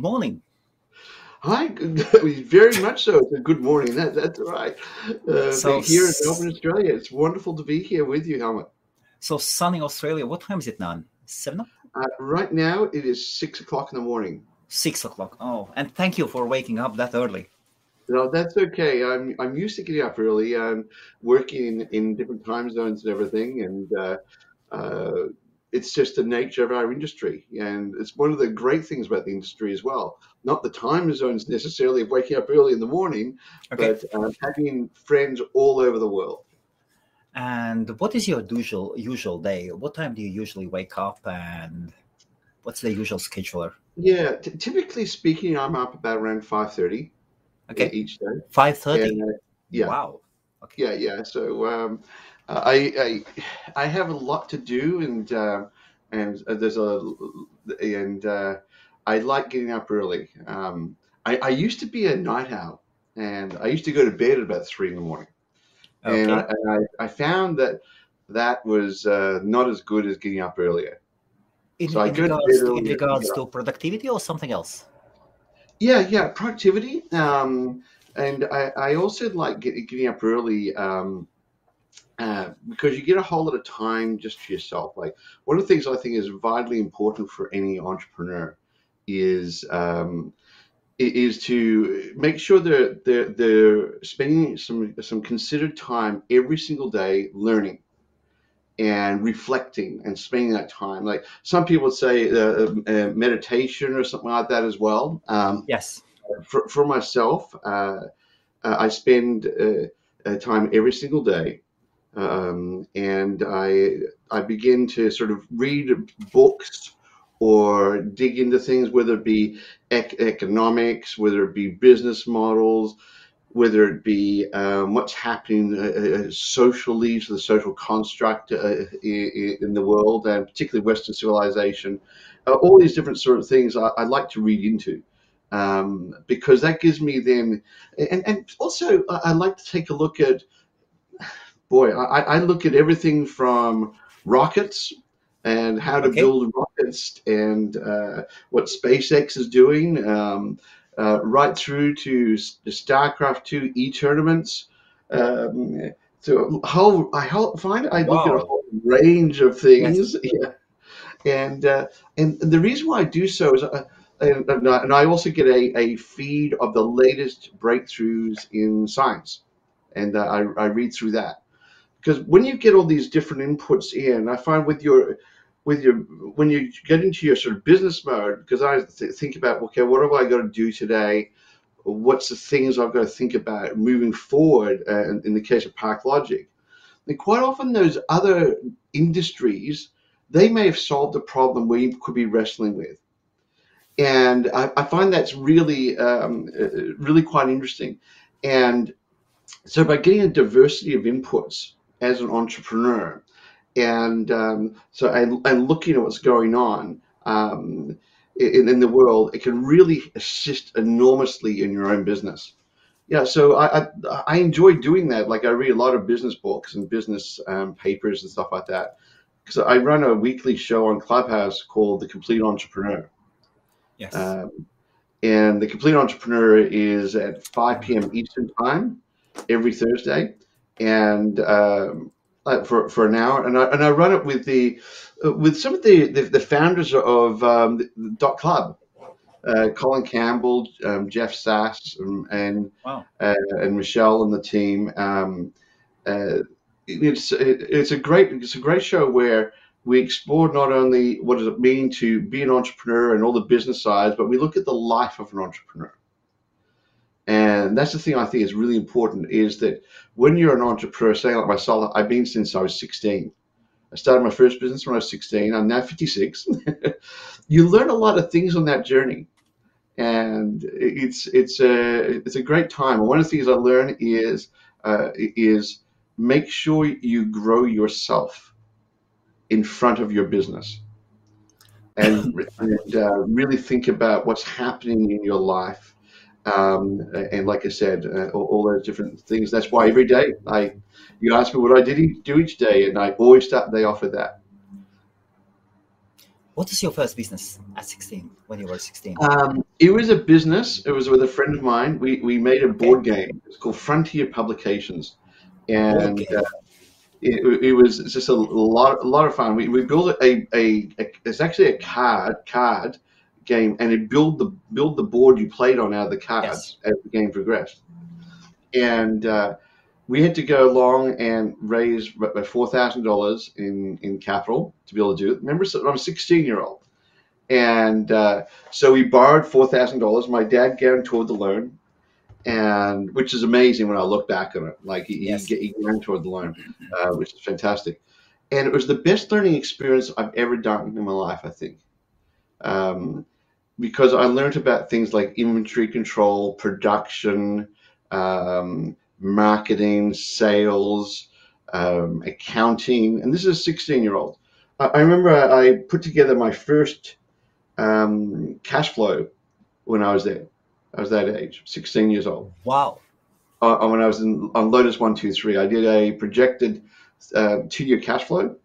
Morning. Hi, very much so. It's a good morning. That, that's right. Uh, so here in Melbourne, Australia, it's wonderful to be here with you, Helmut. So sunny Australia. What time is it now? Seven. Uh, right now, it is six o'clock in the morning. Six o'clock. Oh, and thank you for waking up that early. No, that's okay. I'm I'm used to getting up early. I'm working in, in different time zones and everything, and uh, uh, it's just the nature of our industry. And it's one of the great things about the industry as well. Not the time zones necessarily of waking up early in the morning, okay. but uh, having friends all over the world. And what is your usual usual day? What time do you usually wake up, and what's the usual scheduler? Yeah, t- typically speaking, I'm up about around five thirty. Okay, each day. Five thirty. Uh, yeah. Wow. Okay. Yeah, yeah. So um, I, I I have a lot to do, and uh, and uh, there's a and uh, I like getting up early. Um, I, I used to be a night owl, and I used to go to bed at about three in the morning. Okay. And, I, and I, I, found that that was uh, not as good as getting up earlier. In, so in regards, to, in regards to productivity or something else? Yeah, yeah, productivity. Um, and I, I also like get, getting up early. Um, uh, because you get a whole lot of time just for yourself. Like one of the things I think is vitally important for any entrepreneur is um, is to make sure they're, they're they're spending some some considered time every single day learning and reflecting and spending that time. Like some people say uh, uh, meditation or something like that as well. Um, yes. For, for myself, uh, uh I spend uh, time every single day um, and I I begin to sort of read books or dig into things, whether it be ec- economics, whether it be business models, whether it be um, what's happening uh, uh socially to the social construct uh, in the world, and particularly Western civilization. Uh, all these different sort of things I, I like to read into. Um, because that gives me then, and, and also I, I like to take a look at boy, I, I look at everything from rockets and how to okay. build rockets and uh, what SpaceX is doing, um, uh, right through to the StarCraft 2 e tournaments. Um, so whole, I find I wow. look at a whole range of things. Yeah. And uh, and the reason why I do so is, uh, and, and I also get a, a feed of the latest breakthroughs in science, and uh, I, I read through that because when you get all these different inputs in, I find with your with your when you get into your sort of business mode, because I th- think about okay, what have I got to do today? What's the things I've got to think about moving forward? Uh, in the case of ParkLogic, and quite often those other industries they may have solved a problem we could be wrestling with, and I, I find that's really um, uh, really quite interesting. And so by getting a diversity of inputs as an entrepreneur. And um, so, I, am looking at what's going on um, in, in, the world, it can really assist enormously in your own business. Yeah, so I, I, I enjoy doing that. Like I read a lot of business books and business um, papers and stuff like that. Because I run a weekly show on Clubhouse called The Complete Entrepreneur. Yes. Um, and The Complete Entrepreneur is at 5 p.m. Eastern Time every Thursday and um, uh, for for an hour, and I and I run it with the uh, with some of the the, the founders of um, the, the Dot Club. Uh, Colin Campbell, um, Jeff Sass, and and, wow. uh, and Michelle and the team. Um, uh, it's it, it's a great it's a great show where we explore not only what does it mean to be an entrepreneur and all the business sides, but we look at the life of an entrepreneur. And that's the thing I think is really important is that when you're an entrepreneur, saying like myself, I've been since I was 16. I started my first business when I was 16. I'm now 56. you learn a lot of things on that journey, and it's it's a it's a great time. And one of the things I learn is uh, is make sure you grow yourself in front of your business, and, and uh, really think about what's happening in your life um, and like I said, uh, all, all, those different things. That's why every day I, you ask me what I did do each day, and I always start the day off with that. What is your first business at 16 when you were 16? Um, it was a business. It was with a friend of mine. We, we made a board game. It's called Frontier Publications. And Okay. uh, it, it was just a lot a lot of fun. We, we built a, a, a it's actually a card card game, and it build the build the board you played on out of the cards as the game progressed. And uh, we had to go along and raise about four thousand dollars in in capital to be able to do it. Remember, so I'm a 16 year old, and uh, so we borrowed four thousand dollars. My dad guaranteed the loan, and which is amazing when I look back on it. Like he, Yes. he, he guaranteed the loan, uh, which is fantastic. And it was the best learning experience I've ever done in my life. I think. Um, because I learned about things like inventory control, production, um, marketing, sales, um, accounting, and this is a 16 year old. I, I remember I put together my first um, cash flow when I was there. I was that age, 16 years old. Wow. Uh, when I was in, on Lotus 123, I did a projected uh, two year cash flow.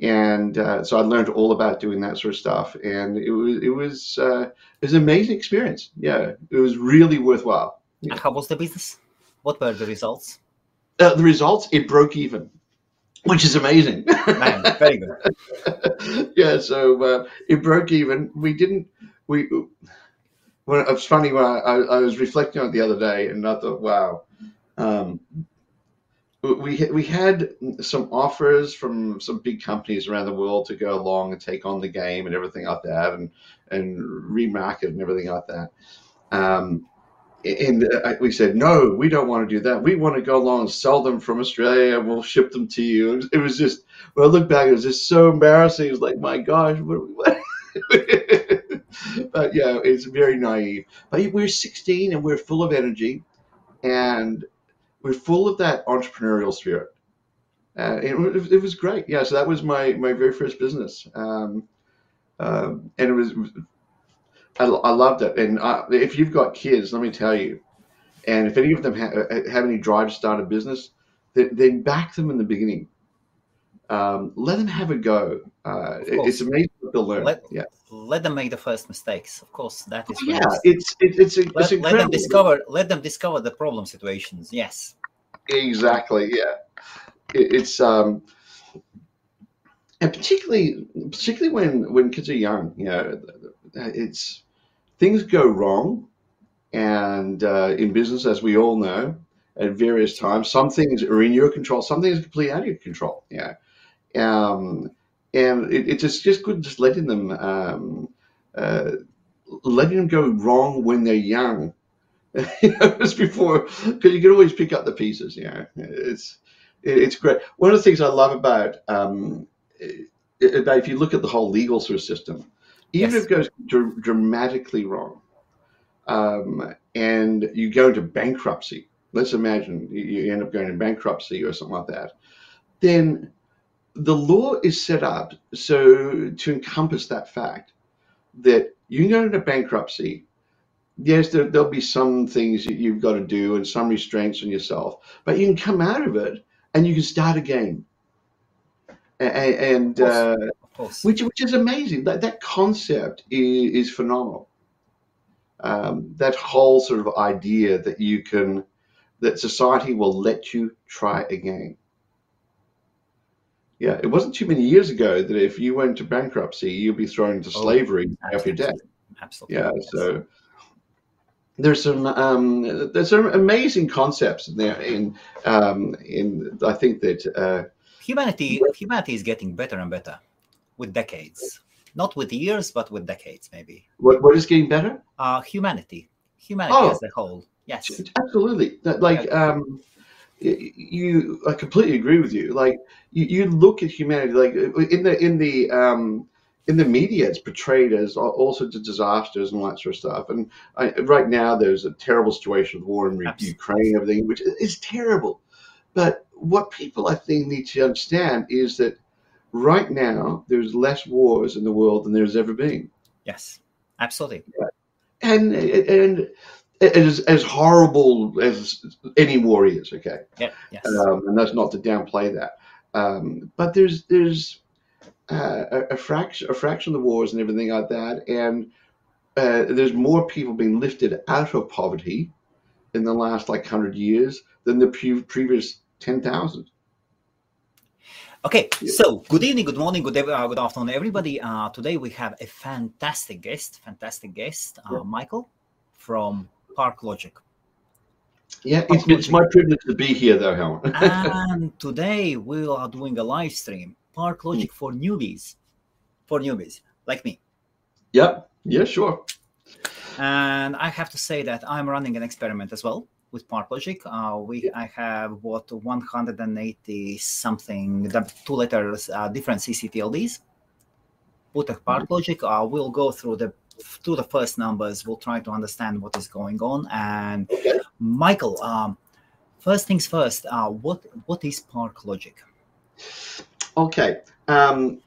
And uh, so I learned all about doing that sort of stuff, and it was it was uh, it was an amazing experience. Yeah, it was really worthwhile. And how was the business? What were the results? Uh, the results, it broke even, which is amazing. Man, very good. yeah, so uh, it broke even. We didn't. We. Well, it's funny when I, I, I was reflecting on it the other day, and I thought, wow, um, we we had some offers from some big companies around the world to go along and take on the game and everything like that, and and remarket and everything like that. Um, and uh, we said, no, we don't want to do that. We want to go along and sell them from Australia. and We'll ship them to you. It was, just, when I look back, it was just so embarrassing. It was like, my gosh, what, what? but yeah, it's very naive. But we're 16 and we're full of energy and we're full of that entrepreneurial spirit. Uh, it, was- it was great. Yeah, so that was my, my very first business. Um, um, and it was, I, I loved it. And uh, if you've got kids, let me tell you, and if any of them ha- have any drive to start a business, then, then back them in the beginning. Um, let them have a go. Uh, it's amazing what they'll learn. Let- yeah, Let them make the first mistakes. Of course, that is yeah. realistic. It's it, it's it's let, let them discover let them discover the problem situations yes Exactly. Yeah. It, it's um, and particularly particularly when when kids are young, you know, it's things go wrong, and uh, in business, as we all know, at various times, some things are in your control, some things are completely out of your control. Yeah. Um, and it, it's just, just good just letting them um, uh, letting them go wrong when they're young you know, it's before because you can always pick up the pieces. You know, it's it, it's great. One of the things I love about um, about if you look at the whole legal sort of system, even Yes. if it goes dr- dramatically wrong, um, and you go into bankruptcy. Let's imagine you, you end up going into bankruptcy or something like that. Then the law is set up so to encompass that fact that you can go into bankruptcy yes, there, there'll be some things that you've got to do and some restraints on yourself, but you can come out of it and you can start again. And, Of course. uh, of course which which is amazing. That that concept is, is phenomenal. Um, that whole sort of idea that you can that society will let you try again. Yeah, it wasn't too many years ago that if you went to bankruptcy, you'd be thrown into Oh, slavery off your debt. absolutely Yeah, yes. so there's some um, there's some amazing concepts in there. In um, in I think that uh, humanity humanity is getting better and better with decades not with years but with decades maybe what what is getting better? uh humanity humanity Oh. as a whole yes Absolutely. Like um, you, I completely agree with you. Like you, you look at humanity, like in the in the um, in the media, it's portrayed as all, sorts of disasters and all that sort of stuff. And I, right now, there's a terrible situation with war in Absolutely. Ukraine, and everything, which is terrible. But what people I think need to understand is that right now there's less wars in the world than there's ever been yes absolutely and and as as horrible as any war is, okay, yeah yes um, and that's not to downplay that. Um, but there's there's uh, a, a fraction a fraction of the wars and everything like that, and uh, there's more people being lifted out of poverty in the last like hundred years than the pre- previous ten thousand. Okay, so good evening, good morning, good, uh, good afternoon, everybody. Uh, today we have a fantastic guest, fantastic guest, uh, Yeah. Michael from Park Logic. Yeah, it's, it's my privilege to be here, though, Helmut. and today we are doing a live stream, Park Logic for newbies, for newbies like me. yep. Yeah, sure. And I have to say that I'm running an experiment as well with Park Logic. Uh, we I have what 180 something two letters uh, different CCTLDs. Put a Park Logic. Uh, we'll go through the through the first numbers. We'll try to understand what is going on. And Okay. Michael, um, first things first. Uh, what what is Park Logic? Okay. Um,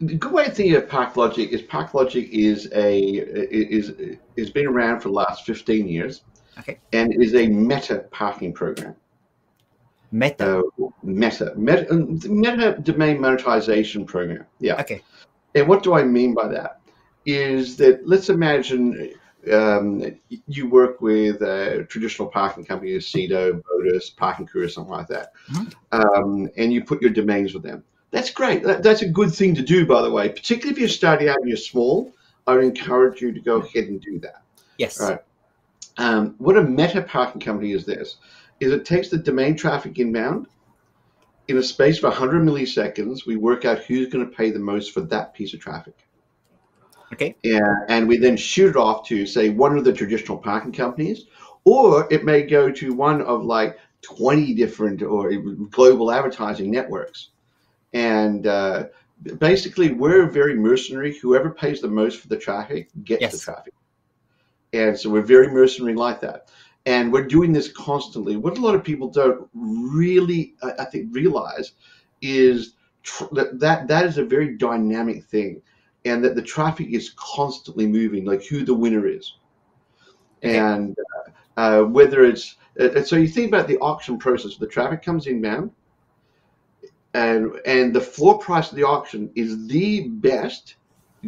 the good way of thinking of Park Logic is Park Logic is a is is been around for the last 15 years. Okay. And is a meta parking program. Meta. Uh, meta, meta, meta domain monetization program. Yeah. okay. And what do I mean by that? Is that let's imagine um, you work with a traditional parking company, Sedo, Bodis, Parking Crew, or something like that, Mhm. um, and you put your domains with them. That's great. That, that's a good thing to do, by the way, particularly if you're starting out and you're small. I would encourage you to go ahead and do that. Yes. Right. Um, what a meta parking company is this? Is it takes the domain traffic inbound in a space of 100 milliseconds. We work out who's going to pay the most for that piece of traffic. Okay. Yeah, and we then shoot it off to say one of the traditional parking companies, or it may go to one of like 20 different or global advertising networks. And uh, basically, we're very mercenary. Whoever pays the most for the traffic gets the Yes. traffic. And so we're very mercenary like that. And we're doing this constantly. What a lot of people don't really, I I think, realize is tr- that, that that is a very dynamic thing and that the traffic is constantly moving, like who the winner is. Okay. And uh, uh, whether it's, uh, and so you think about the auction process, the traffic comes inbound, and and the floor price of the auction is the best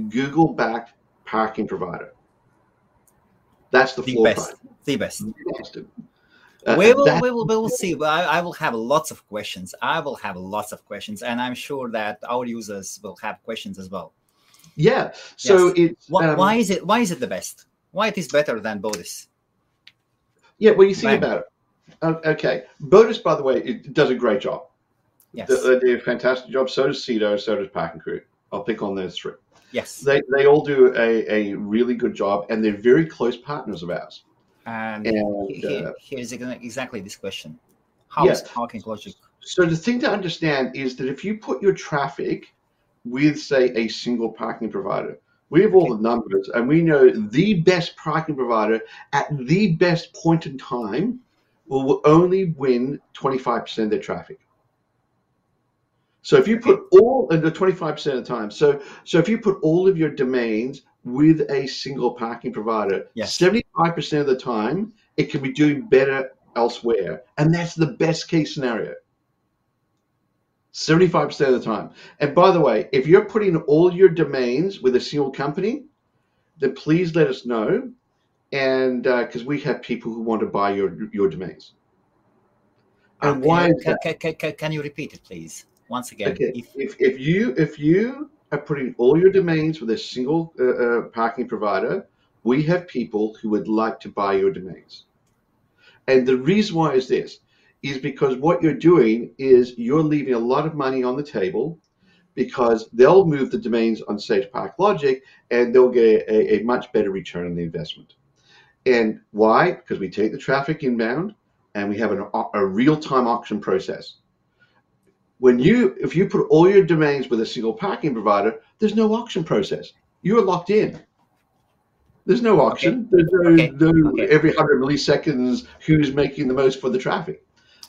Google backed parking provider. That's the The floor best. The best. price. Uh, we will, we will, we will see. Well, I, I will have lots of questions. I will have lots of questions, and I'm sure that our users will have questions as well. Yeah. So Yes. it's Why, um, why is it? Why is it the best? Why it is better than Bodis? Yeah, well, you think about it. O- Okay, Bodis, by the way, it does a great job. Yes. They, do a fantastic job. So does Sedo. So does Parking Crew. I'll pick on those three. yes. They they all do a, a really good job, and they're very close partners of ours. And And uh, here's exactly this question: How is Yeah. parking logic? so the thing to understand is that if you put your traffic with, say, a single parking provider, we have all the numbers, and we know the best parking provider at the best point in time will only win twenty five percent of their traffic. So if you put all in the 25% of the time, so so if you put all of your domains with a single parking provider, Yes. 75% of the time it can be doing better elsewhere. And that's the best case scenario. 75% of the time. And by the way, if you're putting all your domains with a single company, then please let us know. And because we have people who want to buy your your domains. And Uh, why can, is that? can, can, can, can you repeat it, please? Once again, Okay, if if, if you if you are putting all your domains with a single uh, uh, parking provider, we have people who would like to buy your domains. And the reason why is this is because what you're doing is you're leaving a lot of money on the table because they'll move the domains on Sage Park Logic and they'll get a, a much better return on the investment. And why? Because we take the traffic inbound and we have an, a real-time auction process when you if you put all your domains with a single parking provider, there's no auction process. You are locked in. There's no auction. There's no, Okay. no Okay. every hundred milliseconds who's making the most for the traffic.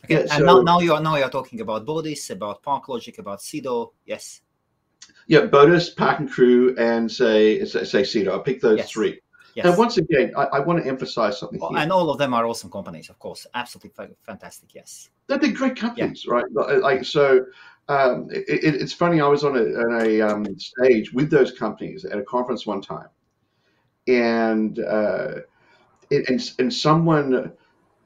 Okay, Yeah, and now now you are now you are talking about Bodis, about Park Logic, about Sedo. Yes. Yeah, Bodis, Parking Crew, and say say, Sedo. I'll pick those Yes. three. Yes. And once again, I, I, want to emphasize something. And all of them are awesome companies, of course. Absolutely fantastic. Yes. They're, they're great companies, yeah. right? Like so, um, it, it's funny. I was on a, on a um, stage with those companies at a conference one time, and uh, it, and and someone.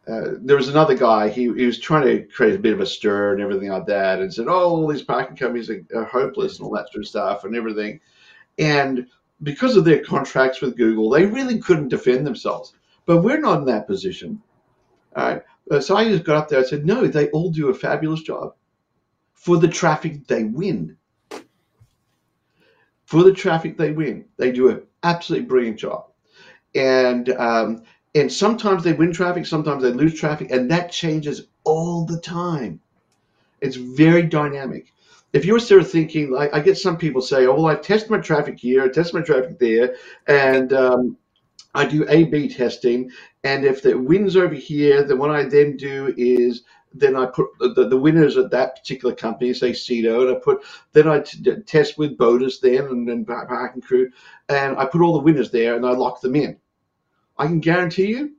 Uh, there was another guy. He, he was trying to create a bit of a stir and everything like that, and said, "Oh, all these parking companies are, are hopeless and all that sort of stuff and everything." And because of their contracts with Google, they really couldn't defend themselves. But we're not in that position. All right. Uh, so I just got up there. I said, "No, they all do a fabulous job for the traffic they win. For the traffic they win, they do an absolutely brilliant job. And um, and sometimes they win traffic, sometimes they lose traffic, and that changes all the time. It's very dynamic. If you're sort of thinking, like I get some people say, "Oh, well, I test my traffic here, I test my traffic there, and um, I do A/B testing, and if the wins over here, then what I then do is then I put the, the winners at that particular company, say Sedo, and I put then I t- test with Bodis then and then Parking Crew, and I put all the winners there and I lock them in. I can guarantee you,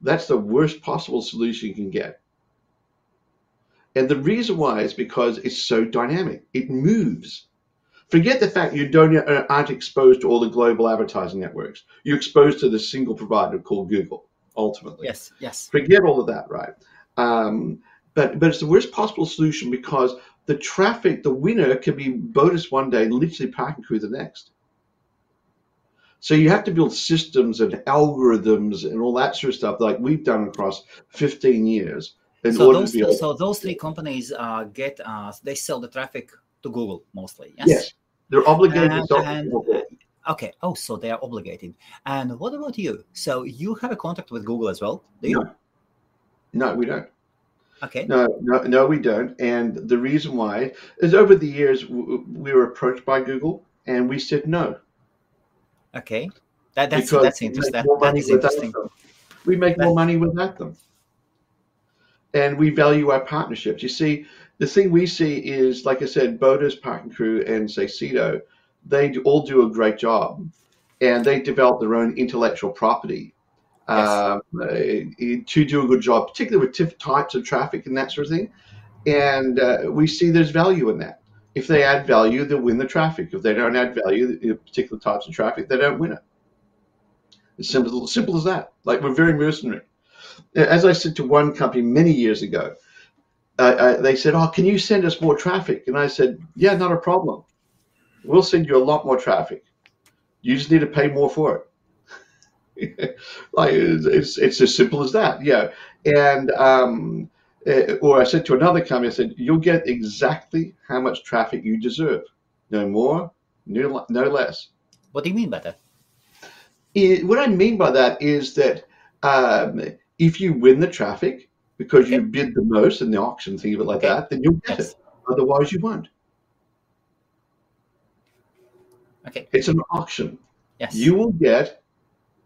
that's the worst possible solution you can get. And the reason why is because it's so dynamic. It moves. Forget the fact you don't uh, aren't exposed to all the global advertising networks. You're exposed to the single provider called Google. Ultimately, yes, yes. Forget all of that, right? Um, but but it's the worst possible solution because the traffic, the winner can be Bodis one day, literally Parking Crew the next. So you have to build systems and algorithms and all that sort of stuff, like we've done across 15 years. In so order those, to be so those three companies uh, get uh, they sell the traffic to Google mostly. Yes, yes. they're obligated and, to sell and, Okay. Oh, so they are obligated. And what about you? So you have a contract with Google as well, do you? No, no we don't. Okay. No, no, no, we don't. And the reason why is over the years we were approached by Google, and we said no. Okay, that, that's because that's interesting. That, is interesting. We make more money without them, and we value our partnerships. You see, the thing we see is, like I said, Bodis, Park and Crew, and say Sedo, they all do a great job, and they develop their own intellectual property yes. um, to do a good job, particularly with types of traffic and that sort of thing. And uh, we see there's value in that. If they add value, they'll win the traffic. If they don't add value, particular types of traffic, they don't win it. It's simple, simple as that. Like we're very mercenary. As I said to one company many years ago, uh, uh, they said, "Oh, can you send us more traffic?" And I said, "Yeah, not a problem. We'll send you a lot more traffic. You just need to pay more for it." like it's it's as simple as that. Yeah, and um, uh, or I said to another company, I said, "You'll get exactly how much traffic you deserve, no more, no no less." What do you mean by that? It, what I mean by that is that um, if you win the traffic because okay. you bid the most in the auction, think of it like okay. that, then you'll get yes. it. Otherwise, you won't. Okay. It's an auction. Yes. You will get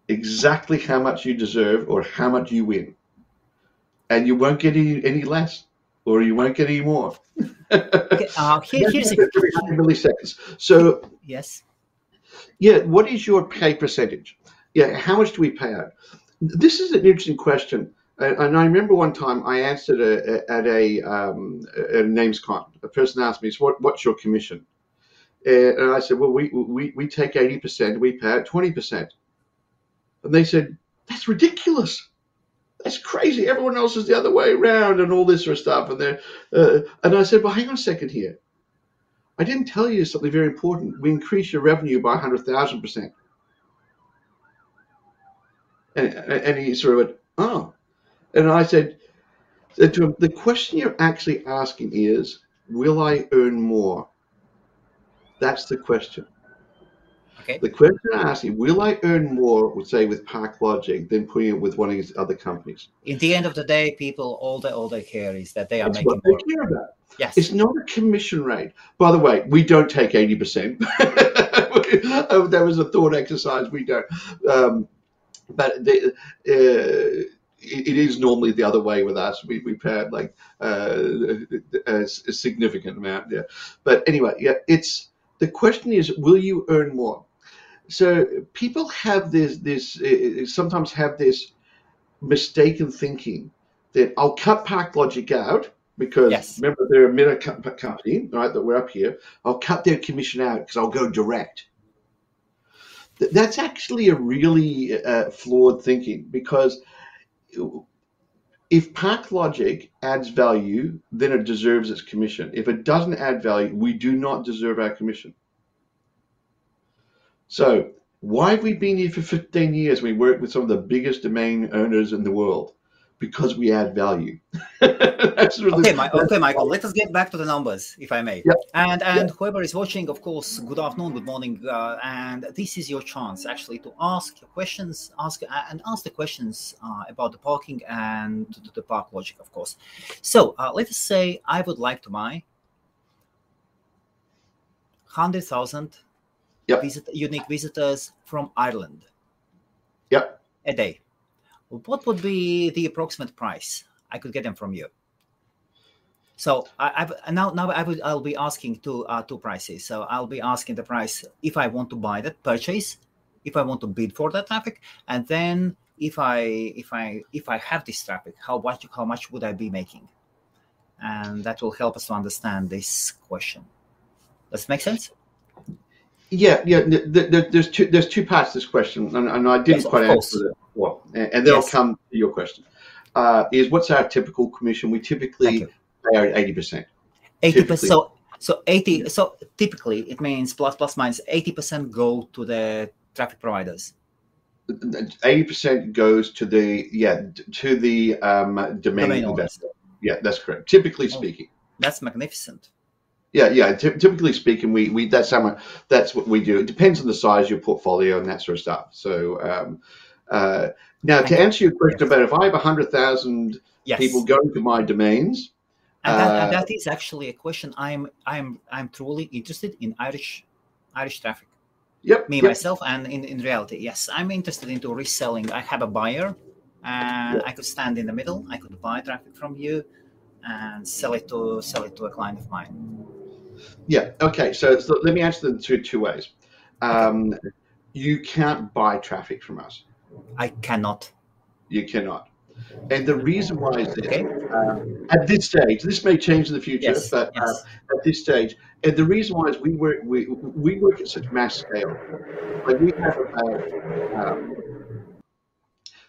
exactly how much you deserve or how much you win. And you won't get any, any less or you won't get any more. okay, uh, here, here's a, milliseconds. So yes, yeah. What is your pay percentage? Yeah, how much do we pay out? This is an interesting question, and I remember one time I answered a, at a, um, a NamesCon. A person asked me, "So what, what's your commission?" And I said, "Well, we we, we take eighty percent. We pay out twenty percent." And they said, that's ridiculous. That's crazy. Everyone else is the other way around and all this sort of stuff. And uh, and I said, well, hang on a second here. I didn't tell you something very important. We increase your revenue by 100,000%. And, and he sort of went, oh. And I said, said to him, the question you're actually asking is, will I earn more? That's the question. Okay. The question I ask you, will I earn more, say, with ParkLogic than putting it with one of these other companies? In the end of the day, people, all they, all they care is that they are That's making what more. they care about. Yes. It's not a commission rate. By the way, we don't take 80%. Oh, that was a thought exercise. We don't. Um, but the, uh, it is normally the other way with us. We, we've had like uh, a, a, significant amount there. But anyway, yeah, it's the question is, will you earn more? so people have this this uh, sometimes have this mistaken thinking that I'll cut ParkLogic out because Yes. remember they're a co- company, right? That we're up here. I'll cut their commission out because I'll go direct. That's actually a really uh, flawed thinking because if ParkLogic adds value, then it deserves its commission. If it doesn't add value, we do not deserve our commission. So why have we been here for 15 years? We work with some of the biggest domain owners in the world because we add value. Really- Okay, my, okay, Michael. Let us get back to the numbers, if I may. Yeah. And and whoever is watching, of course, good afternoon, good morning, uh, and this is your chance actually to ask your questions, ask uh, and ask the questions uh, about the parking and the, the park logic, of course. So uh, let us say I would like to buy hundred thousand Yep. visit, unique visitors from Ireland Yep. a day. What would be the approximate price I could get them from you? So I, I've now now I would I'll be asking two uh, two prices. So I'll be asking the price if I want to buy that purchase, if I want to bid for that traffic, and then if I if I if I have this traffic, how much how much would I be making? And that will help us to understand this question. Does it make sense? Yeah, yeah. th- th- th- There's two. There's two parts to this question, and, and I didn't Yes, quite answer that before, and, then I'll come to your question. Uh, is what's our typical commission? We typically pay out eighty percent. Eighty percent. So so eighty. So typically it means plus plus minus eighty percent go to the traffic providers. Eighty percent goes to the yeah to the um, domain, Domain investor. Yeah, that's correct. Typically Oh. speaking. That's magnificent. Yeah, yeah. Ty- typically speaking, we, we that's how much, that's what we do. It depends on the size of your portfolio and that sort of stuff. So um, uh, now to answer your question Yes. about if I have hundred thousand Yes. people going to my domains, and, that, and uh, that is actually a question I'm I'm I'm truly interested in Irish Irish traffic. yep, Me yep, myself and in, in reality, yes, I'm interested into reselling. I have a buyer and I could stand in the middle. I could buy traffic from you and sell it to sell it to a client of mine. Yeah. Okay, so, so let me answer them two two ways. Um, you can't buy traffic from us. I cannot. You cannot. And the reason why is this. Okay. Um, at this stage, this may change in the future, Yes. but uh, at this stage. And the reason why is we work we, we work at such mass scale. Like we have about um,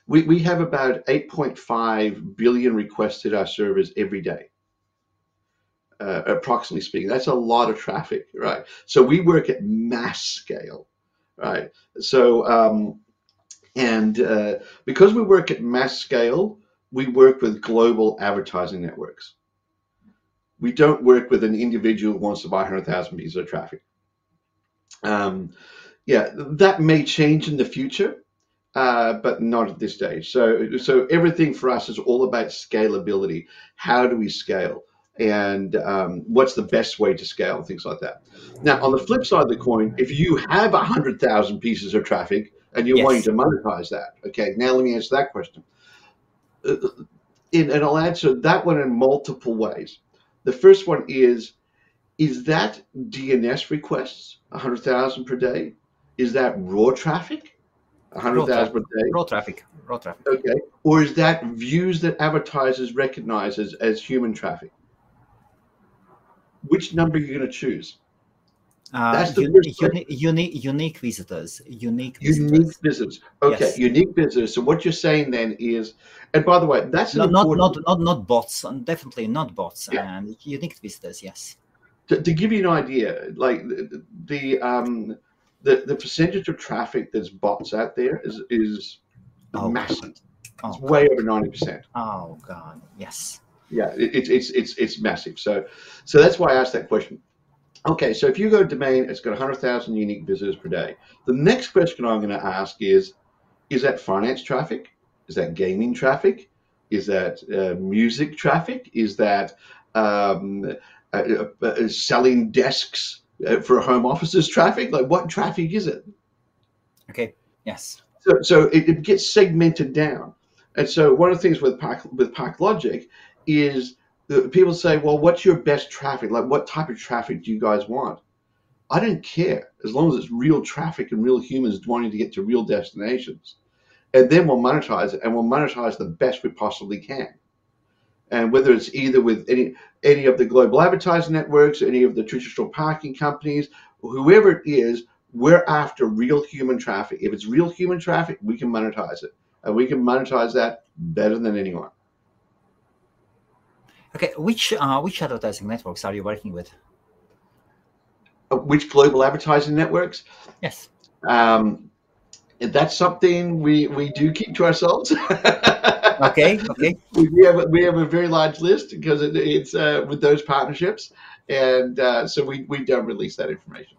we, we have about 8.5 billion requests at our servers every day. Uh, approximately speaking, that's a lot of traffic, right? So we work at mass scale, right? So um, and uh, because we work at mass scale, we work with global advertising networks we don't work with an individual who wants to buy 100,000 pieces of traffic. Um, yeah, that may change in the future, uh, but not at this stage. So, so everything for us is all about scalability. How do we scale? And um, what's the best way to scale? Things like that. Now, on the flip side of the coin, if you have 100,000 pieces of traffic and you're Yes. wanting to monetize that, okay, now let me answer that question. Uh, in, and I'll answer that one in multiple ways. The first one is is that DNS requests 100,000 per day? Is that raw traffic 100,000 per day? Raw traffic. Raw traffic. Okay. Or is that views that advertisers recognize as, as human traffic? Which number you're you going to choose? Uh, That's the uni- uni- unique unique visitors. Unique Unique visitors. visitors. Okay, Yes. unique visitors. So what you're saying then is, and by the way, that's No, not not not not bots. and Definitely not bots. Yeah. And unique visitors. Yes. to, to give you an idea, like the the, um, the the percentage of traffic that's bots out there is is Oh, massive. It's Oh, way over ninety percent. oh God. Yes. Yeah, it's it's it's it's massive. So so that's why I asked that question. Okay, so if you go to domain, it's got hundred thousand unique visitors per day. The next question I'm going to ask is, is that finance traffic? Is that gaming traffic? Is that uh, music traffic? Is that um, uh, uh, uh, selling desks uh, for home offices traffic? Like what traffic is it? Okay. Yes. So, so it, it gets segmented down. And so one of the things with Park, with Park Logic is people say, well, what's your best traffic? Like what type of traffic do you guys want? I don't care as long as it's real traffic and real humans wanting to get to real destinations. And then we'll monetize it and we'll monetize the best we possibly can. And whether it's either with any any of the global advertising networks, any of the traditional parking companies, whoever it is, we're after real human traffic. If it's real human traffic, we can monetize it. And we can monetize that better than anyone. Okay, which uh, which advertising networks are you working with? Uh, which global advertising networks? Yes. Um, that's something we we do keep to ourselves. okay. Okay. We have we have a very large list because it, it's uh, with those partnerships, and uh, so we we don't release that information.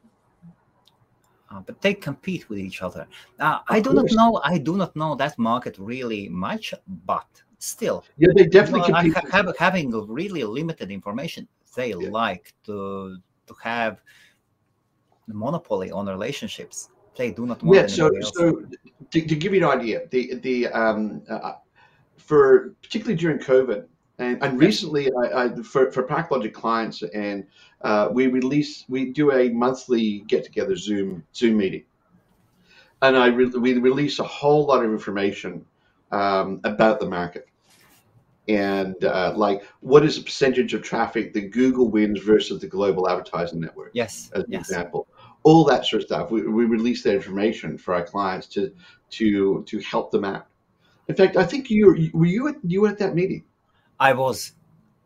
Uh, but they compete with each other. Uh, I do course. not know. I do not know that market really much, but still, yeah, they definitely compete. Have, having really limited information, they yeah. like to to have the monopoly on relationships. They do not want. Yeah. So, else. so to, to, give you an idea, the the um, uh, for particularly during COVID, and, and recently, I, I, for for ParkLogic clients, and uh, we release we do a monthly get together Zoom Zoom meeting, and I re- we release a whole lot of information um, about the market and uh, like what is the percentage of traffic that Google wins versus the global advertising network? Yes, as an yes. example, all that sort of stuff. We, we release that information for our clients to to to help them out. In fact, I think you were you at you were at that meeting. I was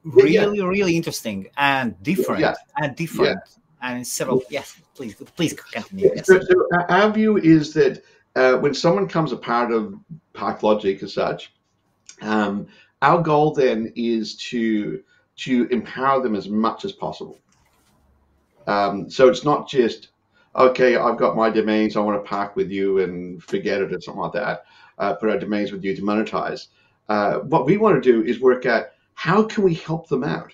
really yeah. really interesting and different yeah. and different yeah. and several. Yes, please please continue. Yes. So, so our view is that uh, when someone comes a part of ParkLogic as such. Um, our goal then is to to empower them as much as possible. Um, so it's not just okay. I've got my domains. I want to park with you and forget it or something like that. Uh, put our domains with you to monetize. Uh, what we want to do is work out how can we help them out.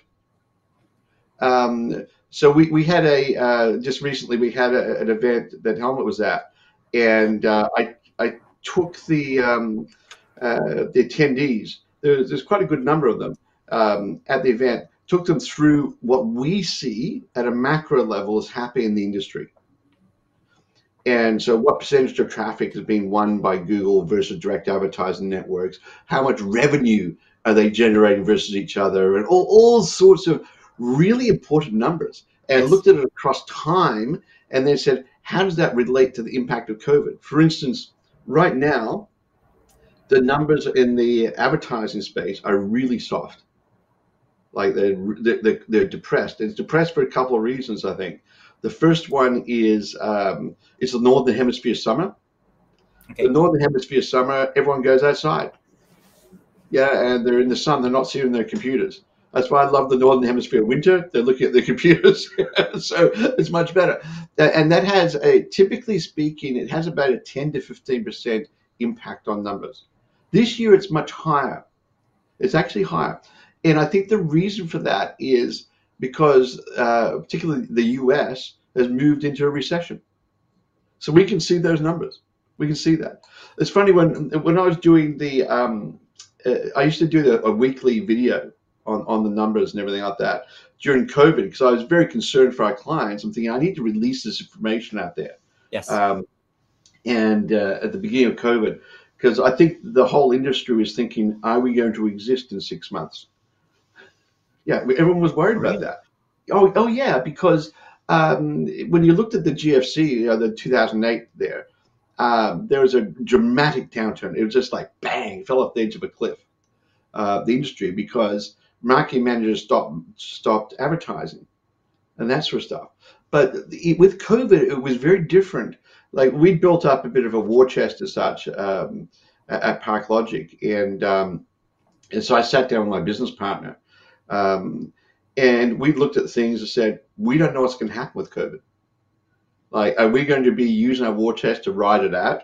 Um, so we, we had a uh, just recently we had a, an event that Helmut was at, and uh, I I took the um, uh, the attendees there's, there's quite a good number of them um, at the event, took them through what we see at a macro level is happening in the industry. And so, what percentage of traffic is being won by Google versus direct advertising networks? How much revenue are they generating versus each other? And all, all sorts of really important numbers. And looked at it across time and then said, how does that relate to the impact of COVID? For instance, right now, the numbers in the advertising space are really soft. Like they're, they're, they're depressed. It's depressed for a couple of reasons, I think. The first one is um, it's the northern hemisphere summer. Okay. The northern hemisphere summer, everyone goes outside. Yeah, and they're in the sun. They're not sitting on their computers. That's why I love the northern hemisphere winter. They're looking at their computers, so it's much better. And that has a, typically speaking, it has about a 10 to 15 percent impact on numbers. This year it's much higher. It's actually higher. And I think the reason for that is because, uh, particularly the US, has moved into a recession. So we can see those numbers. We can see that. It's funny when when I was doing the, um, uh, I used to do the, a weekly video on, on the numbers and everything like that during COVID because I was very concerned for our clients. I'm thinking I need to release this information out there. Yes. Um, and uh, at the beginning of COVID, because I think the whole industry was thinking, are we going to exist in six months? Yeah, everyone was worried about that. Oh, oh yeah, because um, when you looked at the GFC, you know, the 2008 there, um, there was a dramatic downturn. It was just like bang, fell off the edge of a cliff. Uh, the industry because marketing managers stopped stopped advertising and that sort of stuff. But with COVID, it was very different like we built up a bit of a war chest as such um, at ParkLogic, and um, and so I sat down with my business partner, um, and we looked at things and said, we don't know what's going to happen with COVID. Like, are we going to be using our war chest to ride it out?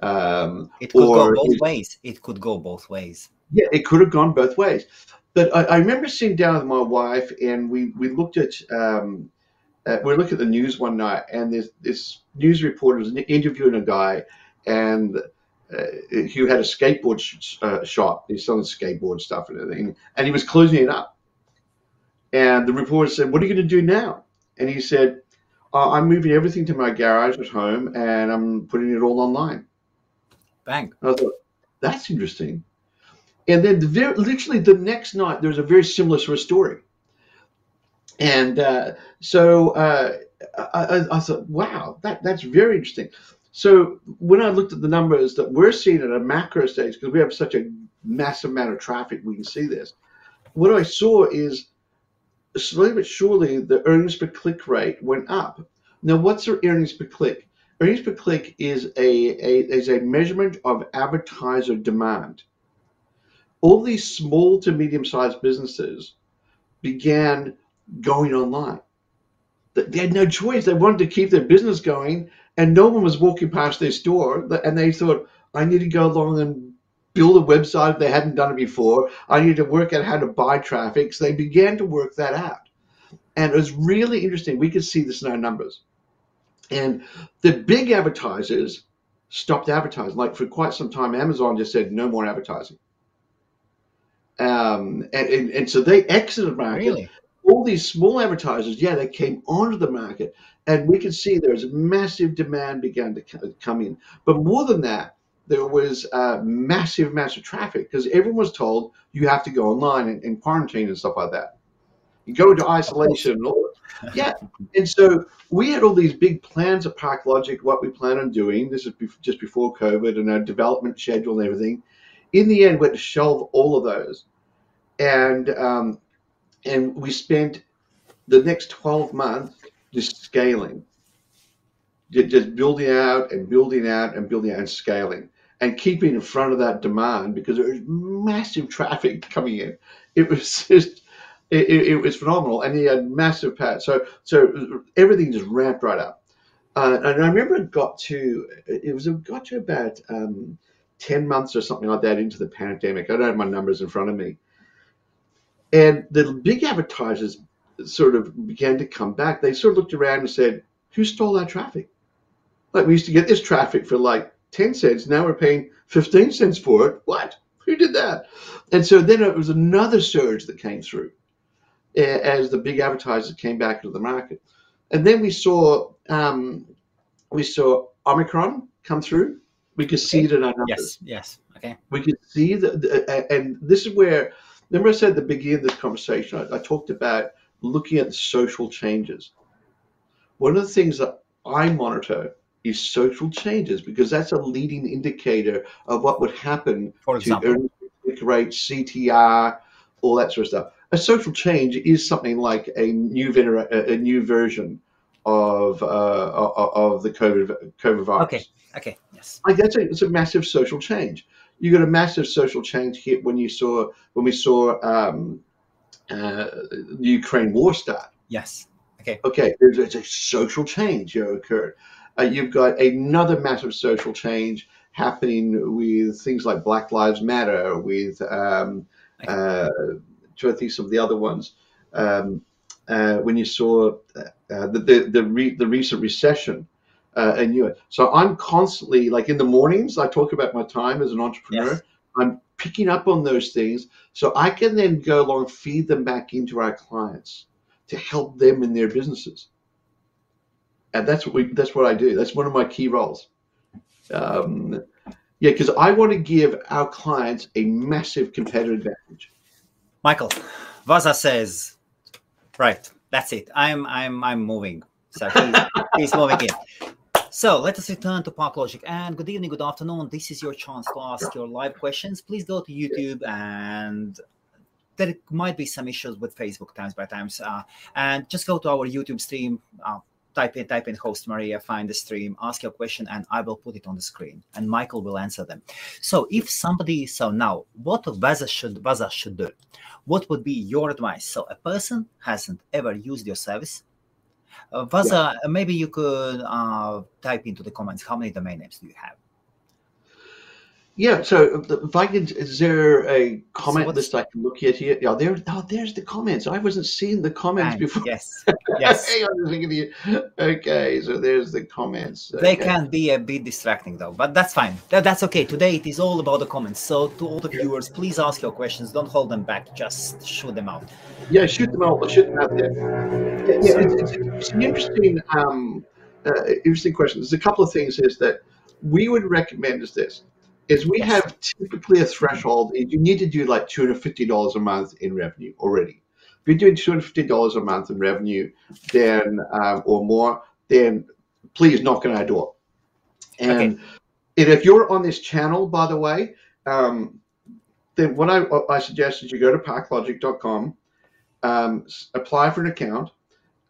Um, it could go both ways. It could go both ways. Yeah, it could have gone both ways. But I, I remember sitting down with my wife, and we we looked at um, uh, we looked at the news one night, and this this news reporter was interviewing a guy, and uh, who had a skateboard sh- uh, shop. He's selling skateboard stuff and everything, and he was closing it up. And the reporter said, "What are you going to do now?" And he said, uh, I'm moving everything to my garage at home and I'm putting it all online. Bang. I thought, that's interesting. And then the very, literally the next night, there was a very similar sort of story. And uh, so uh, I, I, thought, wow, that, that's very interesting. So when I looked at the numbers that we're seeing at a macro stage, because we have such a massive amount of traffic, we can see this. What I saw is slowly but surely the earnings per click rate went up. Now, what's the earnings per click? Earnings per click is a, a is a measurement of advertiser demand. All these small to medium sized businesses began going online. They had no choice. They wanted to keep their business going, and no one was walking past their store. And they thought, I need to go along and build a website if they hadn't done it before. I need to work out how to buy traffic. So they began to work that out. And it was really interesting. We could see this in our numbers. And the big advertisers stopped advertising. Like for quite some time, Amazon just said no more advertising. Um, and, and, and so they exited market. Really? All these small advertisers, yeah, they came onto the market, and we could see there was massive demand began to come in. But more than that, there was uh, massive, massive traffic because everyone was told you have to go online and, and quarantine and stuff like that. You go into isolation. yeah. And so we had all these big plans at ParkLogic, what we plan on doing. This is just before COVID and our development schedule and everything. In the end, we had to shelve all of those. And um, and we spent the next 12 months just scaling, just building out and building out and building out and scaling and keeping in front of that demand because there was massive traffic coming in. It was just, it, it was phenomenal, and he had massive pads. So, so everything just ramped right up. Uh, and I remember it got to, it was it got to about um, ten months or something like that into the pandemic. I don't have my numbers in front of me, and the big advertisers sort of began to come back. They sort of looked around and said, "Who stole our traffic?" Like we used to get this traffic for like 10 cents. Now we're paying 15 cents for it. What? Who did that? And so then it was another surge that came through as the big advertisers came back into the market. And then we saw um, we saw Omicron come through. We could see it in our numbers. Yes, yes. Okay. We could see that, and this is where, remember I said at the beginning of this conversation, I, I talked about looking at the social changes. One of the things that I monitor is social changes because that's a leading indicator of what would happen For example. to earnings rate, CTR, all that sort of stuff. A social change is something like a new a new version of uh, of the COVID COVID virus. Okay. Okay. Yes. Like that's a, it's a massive social change. You got a massive social change hit when you saw when we saw um, uh, the Ukraine war start. Yes. Okay. Okay. There's, there's a social change you know, occurred. Uh, you've got another massive social change happening with things like Black Lives Matter, with um, uh, trying to think some of the other ones. Um, uh, when you saw uh, the the the, re- the, recent recession uh, in Europe, so I'm constantly like in the mornings I talk about my time as an entrepreneur. Yes. I'm picking up on those things so I can then go along feed them back into our clients to help them in their businesses and that's what we that's what I do. That's one of my key roles. Um, yeah, because I want to give our clients a massive competitive advantage. Michael, Vaza says, right, that's it. I'm I'm I'm moving. So he, he's moving in. So let us return to ParkLogic. And good evening, good afternoon. This is your chance to ask your live questions. Please go to YouTube and there might be some issues with Facebook times by times. Uh, and just go to our YouTube stream. Uh, type in type in host Maria, find the stream, ask your question, and I will put it on the screen, and Michael will answer them. So if somebody so now, what Vaza should Vaza should do? What would be your advice? So a person hasn't ever used your service. Uh, Vaza, yeah. maybe you could uh, type into the comments how many domain names do you have? Yeah, so if I can, is there a comment what's- list I can look at here? Yeah, there. Oh, there's the comments. I wasn't seeing the comments And before. yes, yes. Hang on a second. Okay, so there's the comments. They Okay. can be a bit distracting though, but that's fine. That, that's okay. Today it is all about the comments. So to all the viewers, please ask your questions. Don't hold them back. Just shoot them out. Yeah, shoot them out. Shoot them out there. Yeah, yeah it's, it's, it's an interesting, um, uh, interesting question. There's a couple of things is that we would recommend is this: is we Yes. have typically a threshold. You need to do like two hundred fifty dollars a month in revenue already. If you're doing two hundred fifty dollars a month in revenue, then um, or more, then please knock on our door. And, Okay. and if you're on this channel, by the way, um, then what I, I suggest is you go to parklogic.com, um, apply for an account.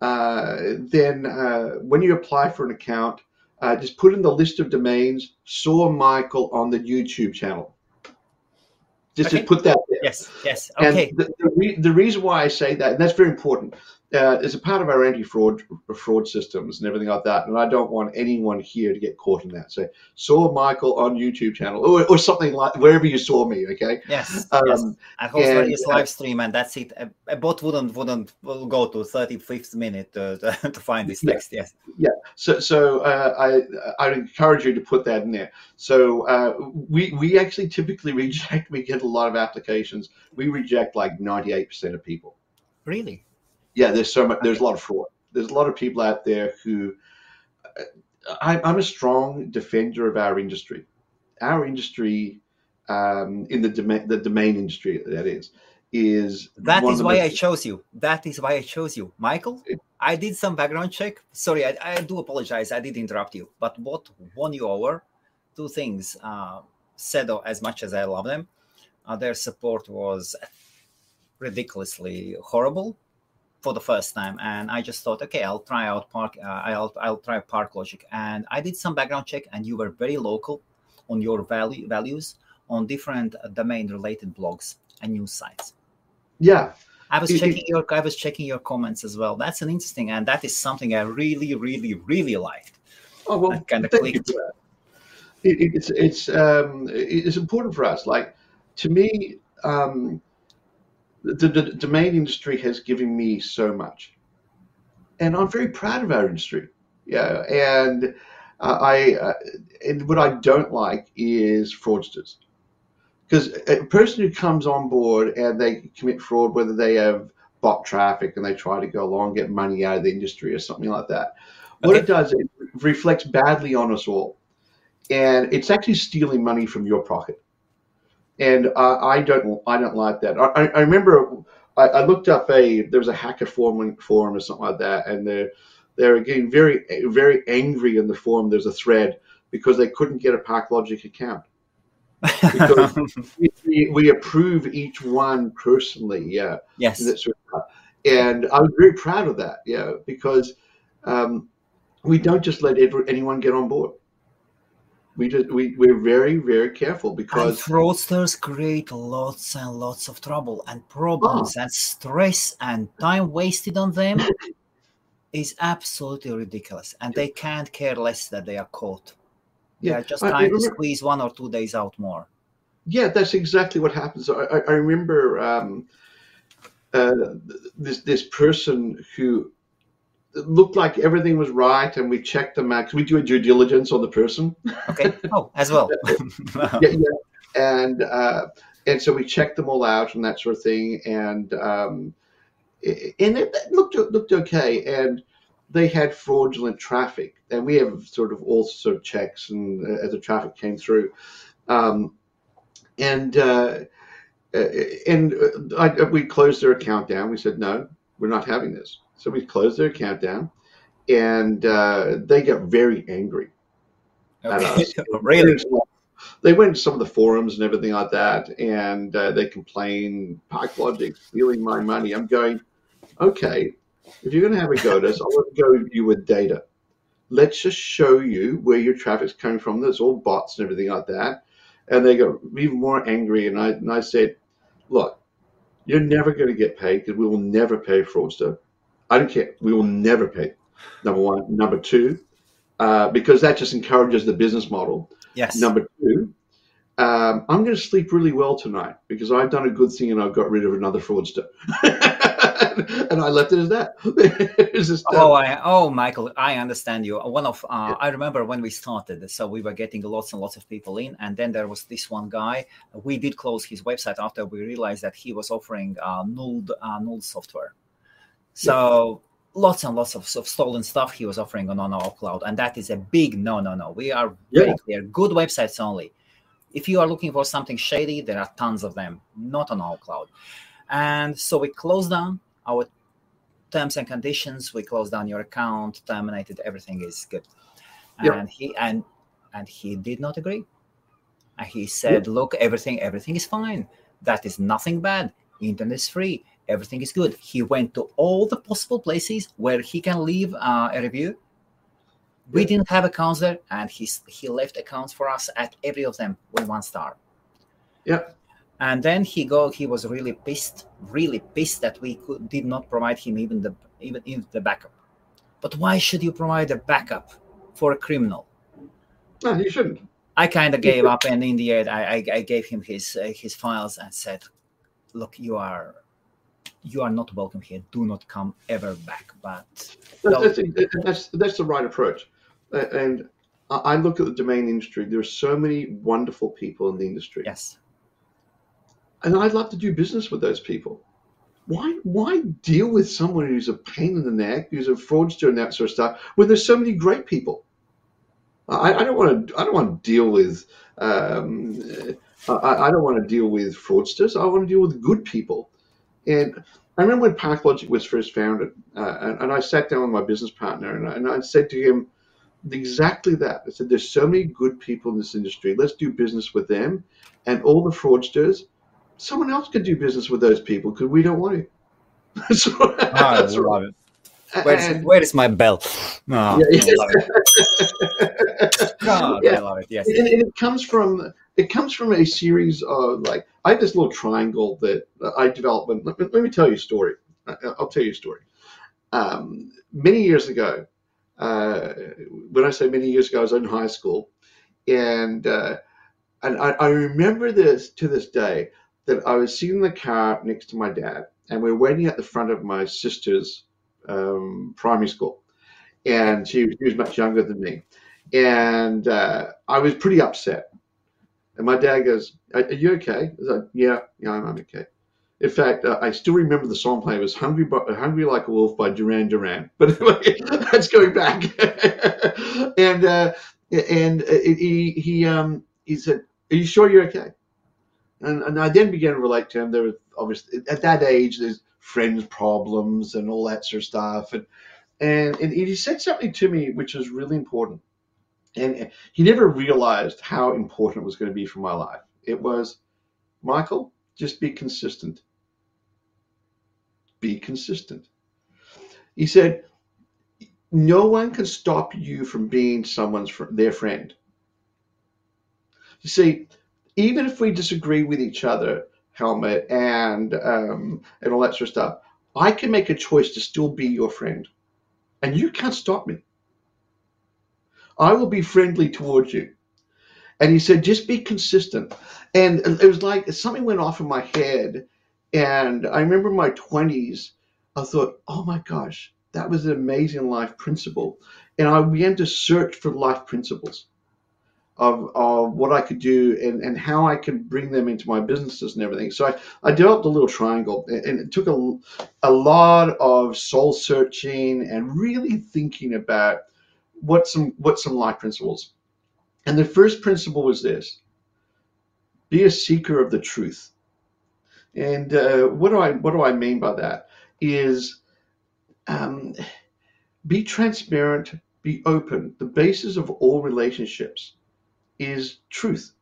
Uh, then uh, when you apply for an account, uh, just put in the list of domains, saw Michael on the YouTube channel. Just, Okay. just put that there. Yes, yes. And Okay. the, the, re- the reason why I say that, and that's very important, uh, is a part of our anti-fraud fraud systems and everything like that. And I don't want anyone here to get caught in that. So saw Michael on YouTube channel or, or something like wherever you saw me. Okay. Yes, yes. Um, I host and, his uh, live stream, and that's it. A, a bot wouldn't wouldn't go to thirty fifth minute to, to find this Yeah. text. Yes. Yeah. So, so uh, I I encourage you to put that in there. So uh, we we actually typically reject. We get a lot of applications. We reject like ninety eight percent of people. Really? Yeah, there's so much. There's a lot of fraud. There's a lot of people out there who. I, I'm a strong defender of our industry. Our industry, um, in the domain, the domain industry, that is, is That is why I chose you. That is why I chose you, Michael. I did some background check. Sorry, I, I do apologize. I did interrupt you. But what won you over? Two things. Uh, Sedo, as much as I love them, uh, their support was ridiculously horrible for the first time, and I just thought, okay, I'll try out Park. Uh, I'll I'll try Park Logic, and I did some background check, and you were very local on your value values on different domain related blogs and news sites. Yeah, I was It- it- checking your I was checking your comments as well. That's an interesting, and that is something I really, really, really liked. Oh well, I kinda clicked. It, it- it's it's um, it's important for us. Like to me, um, the, the domain industry has given me so much, and I'm very proud of our industry. Yeah, and uh, I uh, and what I don't like is fraudsters, because a person who comes on board and they commit fraud, whether they have bot traffic and they try to go along and get money out of the industry or something like that. What it does, it reflects badly on us all, and it's actually stealing money from your pocket. And uh, I don't, I don't like that. I, I- remember I, I looked up a there was a hacker forum forum or something like that, and they're they're getting very very angry in the forum. There's a thread because they couldn't get a ParkLogic account. Because- We, we, approve each one personally, yeah. yes. And, that's what- and I was very proud of that, yeah, because um, we don't just let anyone get on board. We just we we're very very careful And because fraudsters create lots and lots of trouble and problems and stress and time wasted on them is absolutely ridiculous. And they can't care less that they are caught. Yeah, are just trying to squeeze one or two days out more. yeah, that's exactly what happens. I, I, I remember um, uh, this this person who looked like everything was right, and we checked them out we do a due diligence on the person. Okay. Oh, as well. yeah, yeah. And uh, and so we checked them all out and that sort of thing, and um, and it it looked looked okay, and they had fraudulent traffic, and we have sort of all sort of checks, and uh, as the traffic came through, um, and uh, uh, and uh, I, we closed their account down. We said no, we're not having this. So we closed their account down, and uh, they got very angry at okay. us. really? They went to some of the forums and everything like that, and uh, they complained, Park Logic stealing my money. I'm going, okay, if you're going to have a go at us, I want to go you with data. Let's just show you where your traffic's coming from. There's all bots and everything like that. And they got even more angry. And I, and I said, look, you're never going to get paid because we will never pay fraudster. I don't care. We will never pay. Number one. Number two, uh, because that just encourages the business model. Yes. Number two, um, I'm going to sleep really well tonight because I've done a good thing and I've got rid of another fraudster. and I left it as that. just, uh, oh, I, oh, Michael, I understand you. One of uh, yeah. I remember when we started, so we were getting lots and lots of people in, and then there was this one guy. We did close his website after we realized that he was offering uh, null uh, null software. So. Yeah lots and lots of, of, stolen stuff he was offering on, on our cloud and that is a big no no no we are very yeah. clear good websites only if you are looking for something shady, there are tons of them, not on our cloud. And so we closed down our terms and conditions. We closed down your account, terminated everything is good. And yep. he and and he did not agree. And he said, yep. "Look, everything everything is fine. That is nothing bad. Internet is free. Everything is good." He went to all the possible places where he can leave uh, a review we didn't have accounts there, and he he left accounts for us at every of them with one star. Yeah. And then he go. He was really pissed, really pissed that we could, did not provide him even the even, even the backup. But why should you provide a backup for a criminal? No, you shouldn't. I kind of gave up, and in the end, I, I, I gave him his uh, his files and said, "Look, you are you are not welcome here. Do not come ever back." But that's, that's, that's, that's the right approach and I look at the domain industry. There are so many wonderful people in the industry. Yes. And I'd love to do business with those people. Why why deal with someone who's a pain in the neck, who's a fraudster and that sort of stuff, when there's so many great people? I, I don't want to I don't want to deal with um, I, I, don't want to deal with fraudsters. I want to deal with good people. And I remember when ParkLogic was first founded, uh, and, and, I sat down with my business partner and I, and I said to him, exactly that. I said, there's so many good people in this industry. Let's do business with them. And all the fraudsters, someone else could do business with those people because we don't want to. so, oh, I love right. it. Where is, and, where is my bell? Oh, yeah, yeah. I love it. God, yeah. Ah, I love it. Yes, and, and, it comes from it comes from a series of like I have this little triangle that I developed. Let me, let me tell you a story. I'll tell you a story. Um, many years ago, uh, when I say many years ago, I was in high school, and uh, and I, I, remember this to this day that I was sitting in the car next to my dad, and we were waiting at the front of my sister's um, primary school, and she, she, was much younger than me, and uh, I was pretty upset. And my dad goes, "Are, you okay?" I was like, "Yeah, yeah, I'm, I'm okay." In fact, uh, I still remember the song playing. Was "Hungry, Hungry Like a Wolf" by Duran Duran. But anyway, that's going back. and uh, and uh, he he um he said, "Are you sure you're okay?" And and I then began to relate to him. There was obviously at that age, there's friends problems and all that sort of stuff. And and, and he said something to me which was really important. And he never realized how important it was going to be for my life. It was, Michael, just be consistent. Be consistent. He said, no one can stop you from being someone's their friend. You see, even if we disagree with each other, Helmut and um, and all that sort of stuff, I can make a choice to still be your friend, and you can't stop me. I will be friendly towards you. And he said, just be consistent. And it was like something went off in my head. And I remember my 20s, I thought, oh my gosh, that was an amazing life principle. And I began to search for life principles of, of what I could do and, and how I could bring them into my businesses and everything. So I, I developed a little triangle and it took a, a lot of soul searching and really thinking about what some what some life principles and the first principle was this be a seeker of the truth. And uh, what do I what do I mean by that? Is um, be transparent, be open. The basis of all relationships is truth.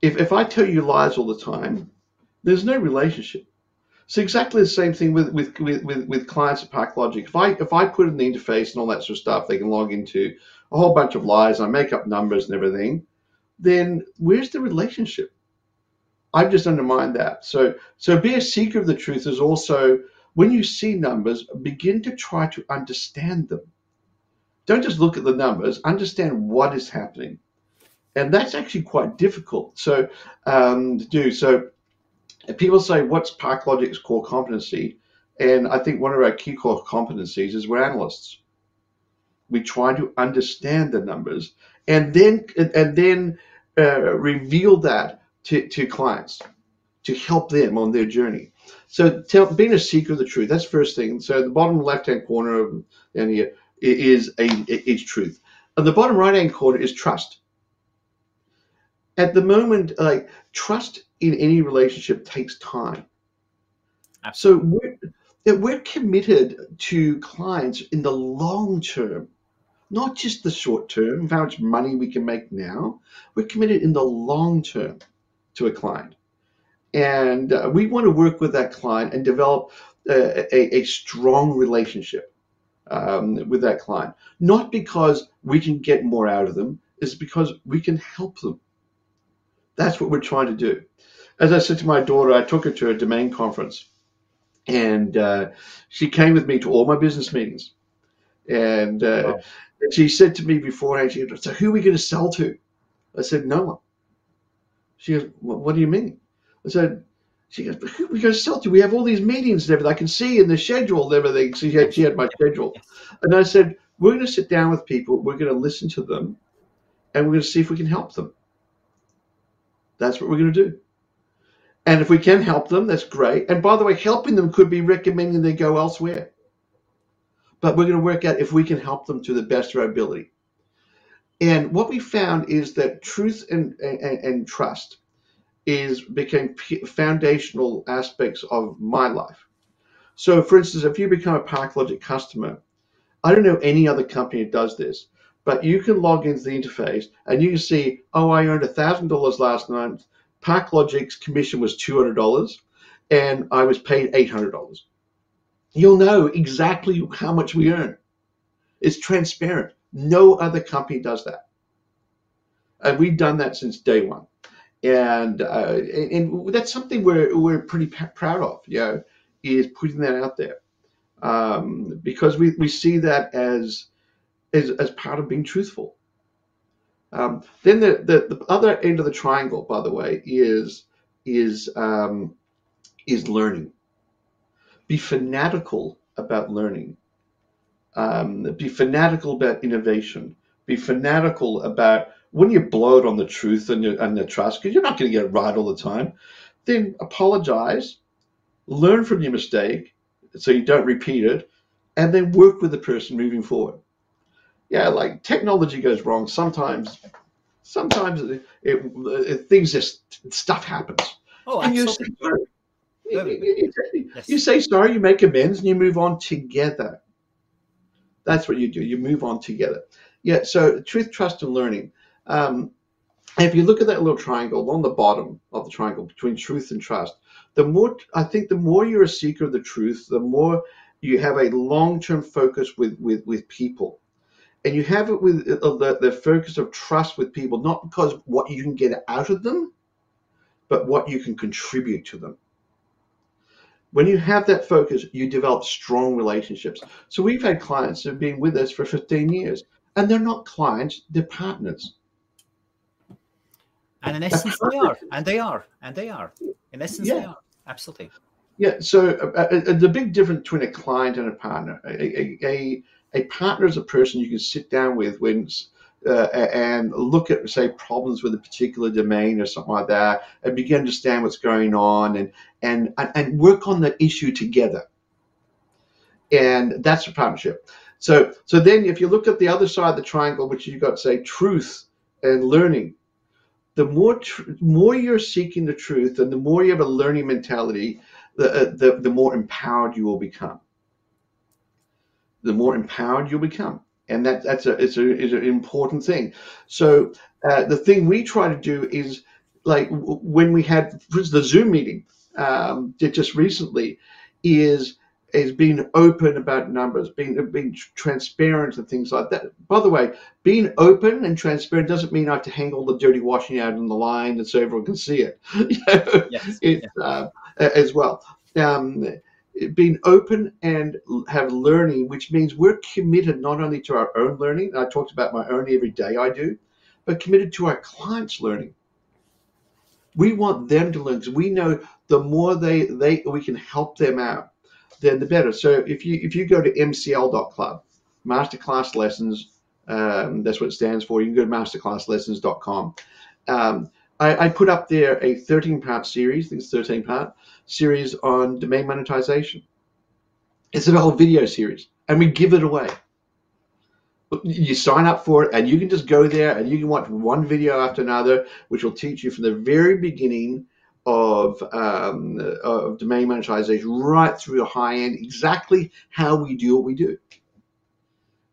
If if I tell you lies all the time, there's no relationship. It's exactly the same thing with with with, with, clients at ParkLogic. If I if I put in the interface and all that sort of stuff, they can log into a whole bunch of lies, I make up numbers and everything, then where's the relationship? I've just undermined that. So, so be a seeker of the truth is also when you see numbers, begin to try to understand them. Don't just look at the numbers, understand what is happening. and that's actually quite difficult. So um, to do so, people say, "What's ParkLogic's core competency?" And I think one of our key core competencies is we're analysts. We try to understand the numbers and then and then uh, reveal that to, to clients to help them on their journey. So tell, being a seeker of the truth, that's the first thing. So the bottom left-hand corner of down here is a is truth. And the bottom right-hand corner is trust. At the moment, like trust in any relationship takes time. Absolutely. So we're, we're committed to clients in the long term not just the short term, how much money we can make now. We're committed in the long term to a client. And uh, we want to work with that client and develop uh, a, a, strong relationship um, with that client. Not because we can get more out of them, it's because we can help them. That's what we're trying to do. As I said to my daughter, I took her to a domain conference and uh, she came with me to all my business meetings. And uh, wow. And she said to me beforehand, she goes, So who are we going to sell to? I said, No one. She goes, What do you mean? I said, she goes, who are we going to sell to? We have all these meetings and everything. I can see in the schedule and everything. So she had, she had my schedule. And I said, We're going to sit down with people, we're going to listen to them, and we're going to see if we can help them. That's what we're going to do. And if we can help them, that's great. And by the way, helping them could be recommending they go elsewhere but we're going to work out if we can help them to the best of our ability. And what we found is that truth and, and, and trust is became foundational aspects of my life. So, for instance, if you become a ParkLogic customer, I don't know any other company that does this, but you can log into the interface and you can see, oh, I earned $1,000 last month. ParkLogic's commission was $200 and I was paid $800 you'll know exactly how much we earn. It's transparent. No other company does that. And we've done that since day one. And, uh, and that's something we're, we're pretty proud of, you know, is putting that out there. Um, because we, we see that as, as, as part of being truthful. Um, then the, the, the, other end of the triangle, by the way, is is um, is learning be fanatical about learning, um, be fanatical about innovation, be fanatical about when you blow it on the truth and, and the trust, because you're not going to get it right all the time, then apologize, learn from your mistake so you don't repeat it, and then work with the person moving forward. Yeah, like technology goes wrong sometimes. Sometimes it, it, it things just stuff happens. Oh, absolutely. You say sorry, you make amends, and you move on together. That's what you do. You move on together. Yeah. So truth, trust, and learning. Um, if you look at that little triangle on the bottom of the triangle between truth and trust, the more I think the more you're a seeker of the truth, the more you have a long-term focus with with with people, and you have it with uh, the, the focus of trust with people, not because what you can get out of them, but what you can contribute to them when you have that focus, you develop strong relationships. So we've had clients who have been with us for 15 years, and they're not clients, they're partners. And in essence, they are, and they are, and they are. In essence, yeah. they are. Absolutely. Yeah. So uh, uh, the big difference between a client and a partner, a, a, a partner is a person you can sit down with when uh, and look at say problems with a particular domain or something like that and begin to understand what's going on and and and work on the issue together. And that's a partnership. So so then if you look at the other side of the triangle which you've got say truth and learning the more more you're seeking the truth and the more you have a learning mentality the, uh, the the more empowered you will become the more empowered you'll become and that that's a it's a is an important thing. So uh, the thing we try to do is like when we had the Zoom meeting um, just recently is is being open about numbers, being being transparent and things like that. By the way, being open and transparent doesn't mean I have to hang all the dirty washing out in the line and so everyone can see it. yes, it yeah. uh, as well. Um, being open and have learning, which means we're committed not only to our own learning. I talked about my own every day I do, but committed to our clients learning. We want them to learn because we know the more they they we can help them out, then the better. So if you if you go to mcl.club, masterclass lessons, um, that's what it stands for. You can go to masterclasslessons.com. Um, I, I, put up there a 13 part series, I think it's 13 part series on domain monetization. It's a whole video series, and we give it away you sign up for it and you can just go there and you can watch one video after another which will teach you from the very beginning of, um, of domain monetization right through the high end exactly how we do what we do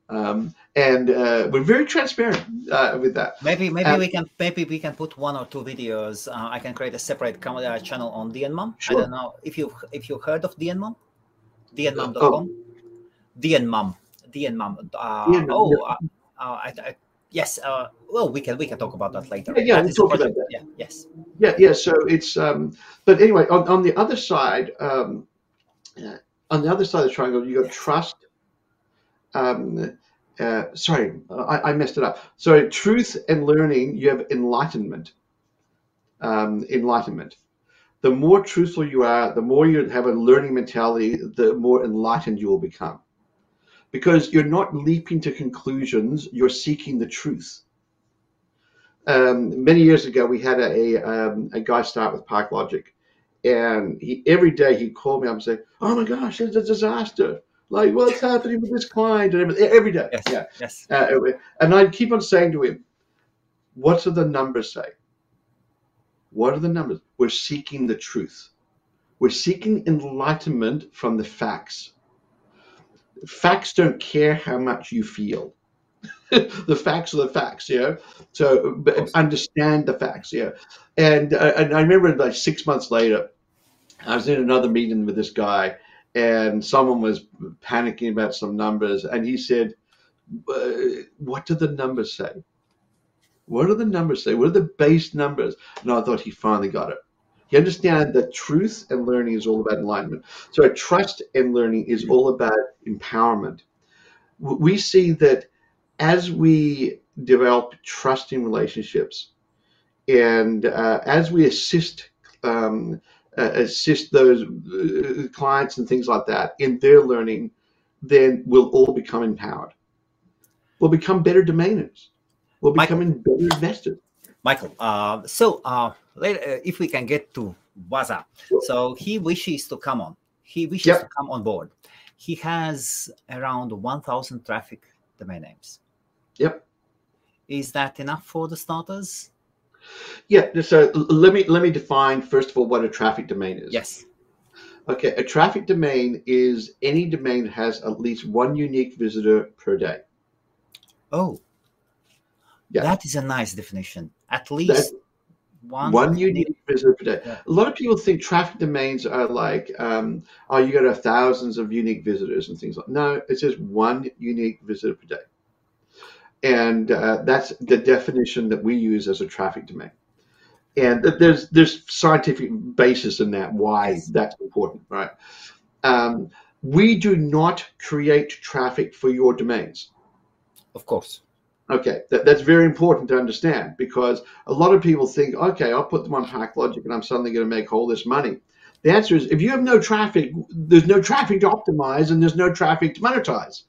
um, and uh, we're very transparent uh, with that. Maybe maybe we can maybe we can put one or two videos. Uh, I can create a separate uh, channel on DNMom. Sure. I don't know if you if you heard of DNMom, DNMom.com, oh. DNMom. DNMom. Uh, oh, uh, uh, I, I, yes. Uh, well, we can we can talk about that later. Yeah, yeah we'll talk about that. Yeah, yes. Yeah, yeah. So it's um, but anyway, on, on the other side, um, uh, on the other side of the triangle, you got yes. trust. Um, uh, sorry, I, I messed it up. So truth and learning, you have enlightenment. Um, enlightenment. The more truthful you are, the more you have a learning mentality, the more enlightened you will become because you're not leaping to conclusions, you're seeking the truth. Um, many years ago, we had a, a, um, a guy start with Park Logic, and he every day he'd call me up and say, "Oh my gosh, it's a disaster! Like, what's happening with this client?" And everything, every day, yes, yeah, yes. Uh, and I'd keep on saying to him, "What do the numbers say? What are the numbers? We're seeking the truth. We're seeking enlightenment from the facts." facts don't care how much you feel. the facts are the facts, yeah. So understand the facts, yeah. And uh, and I remember like six months later, I was in another meeting with this guy, and someone was panicking about some numbers, and he said, uh, "What do the numbers say? What do the numbers say? What are the base numbers?" And I thought he finally got it. You understand that truth and learning is all about enlightenment. So trust and learning is all about empowerment. We see that as we develop trusting relationships and uh, as we assist um, uh, assist those uh, clients and things like that in their learning, then we'll all become empowered. We'll become better domainers. We'll become Michael, better investors. Michael, uh, so uh, uh, if we can get to Waza. So he wishes to come on. He wishes yep. to come on board. He has around 1,000 traffic domain names. Yep. Is that enough for the starters? Yeah. So let me let me define first of all what a traffic domain is. Yes. Okay. A traffic domain is any domain that has at least one unique visitor per day. Oh. Yeah. That is a nice definition. At least one, one unique visitor per day. Yeah. A lot of people think traffic domains are like, um, oh, you got to have thousands of unique visitors and things like. No, it's just one unique visitor per day, and uh, that's the definition that we use as a traffic domain. And there's there's scientific basis in that why that's important, right? Um, we do not create traffic for your domains. Of course. Okay, that, that's very important to understand because a lot of people think, okay, I'll put them on ParkLogic and I'm suddenly going to make all this money. The answer is if you have no traffic, there's no traffic to optimize and there's no traffic to monetize.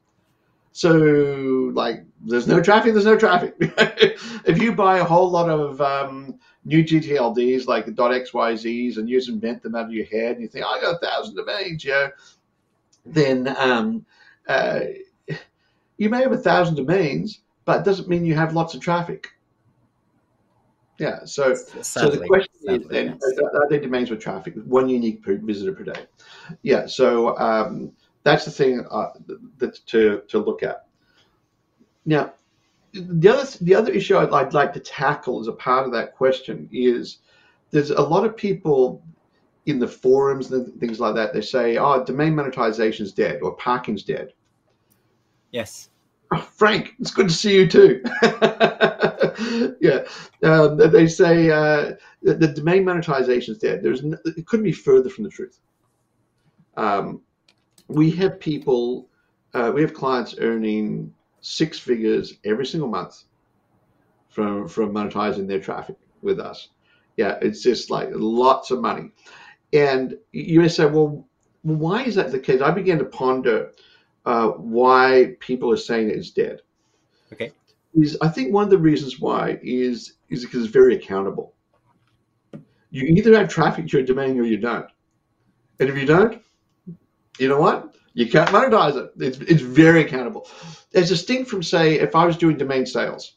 So, like, there's no traffic, there's no traffic. if you buy a whole lot of um, new GTLDs like the .xyzs and you just invent them out of your head and you think, oh, I got a thousand domains, yeah, then um, uh, you may have a thousand domains, but it doesn't mean you have lots of traffic. Yeah, so sadly, so the question sadly, is then yes. are there domains with traffic one unique per visitor per day? Yeah, so um, that's the thing uh, that's to to look at. Now, the other the other issue I'd, I'd like to tackle as a part of that question is there's a lot of people in the forums and things like that. They say, "Oh, domain monetization is dead," or "Parking's dead." Yes. Frank, it's good to see you too. yeah, um, they say uh, the, the, domain monetization is dead. There's no, it couldn't be further from the truth. Um, we have people, uh, we have clients earning six figures every single month from from monetizing their traffic with us. Yeah, it's just like lots of money. And you may say, well, why is that the case? I began to ponder uh, why people are saying it's dead. Okay. Is I think one of the reasons why is is because it's very accountable. You either have traffic to your domain or you don't. And if you don't, you know what? You can't monetize it. It's, it's very accountable. It's distinct from, say, if I was doing domain sales.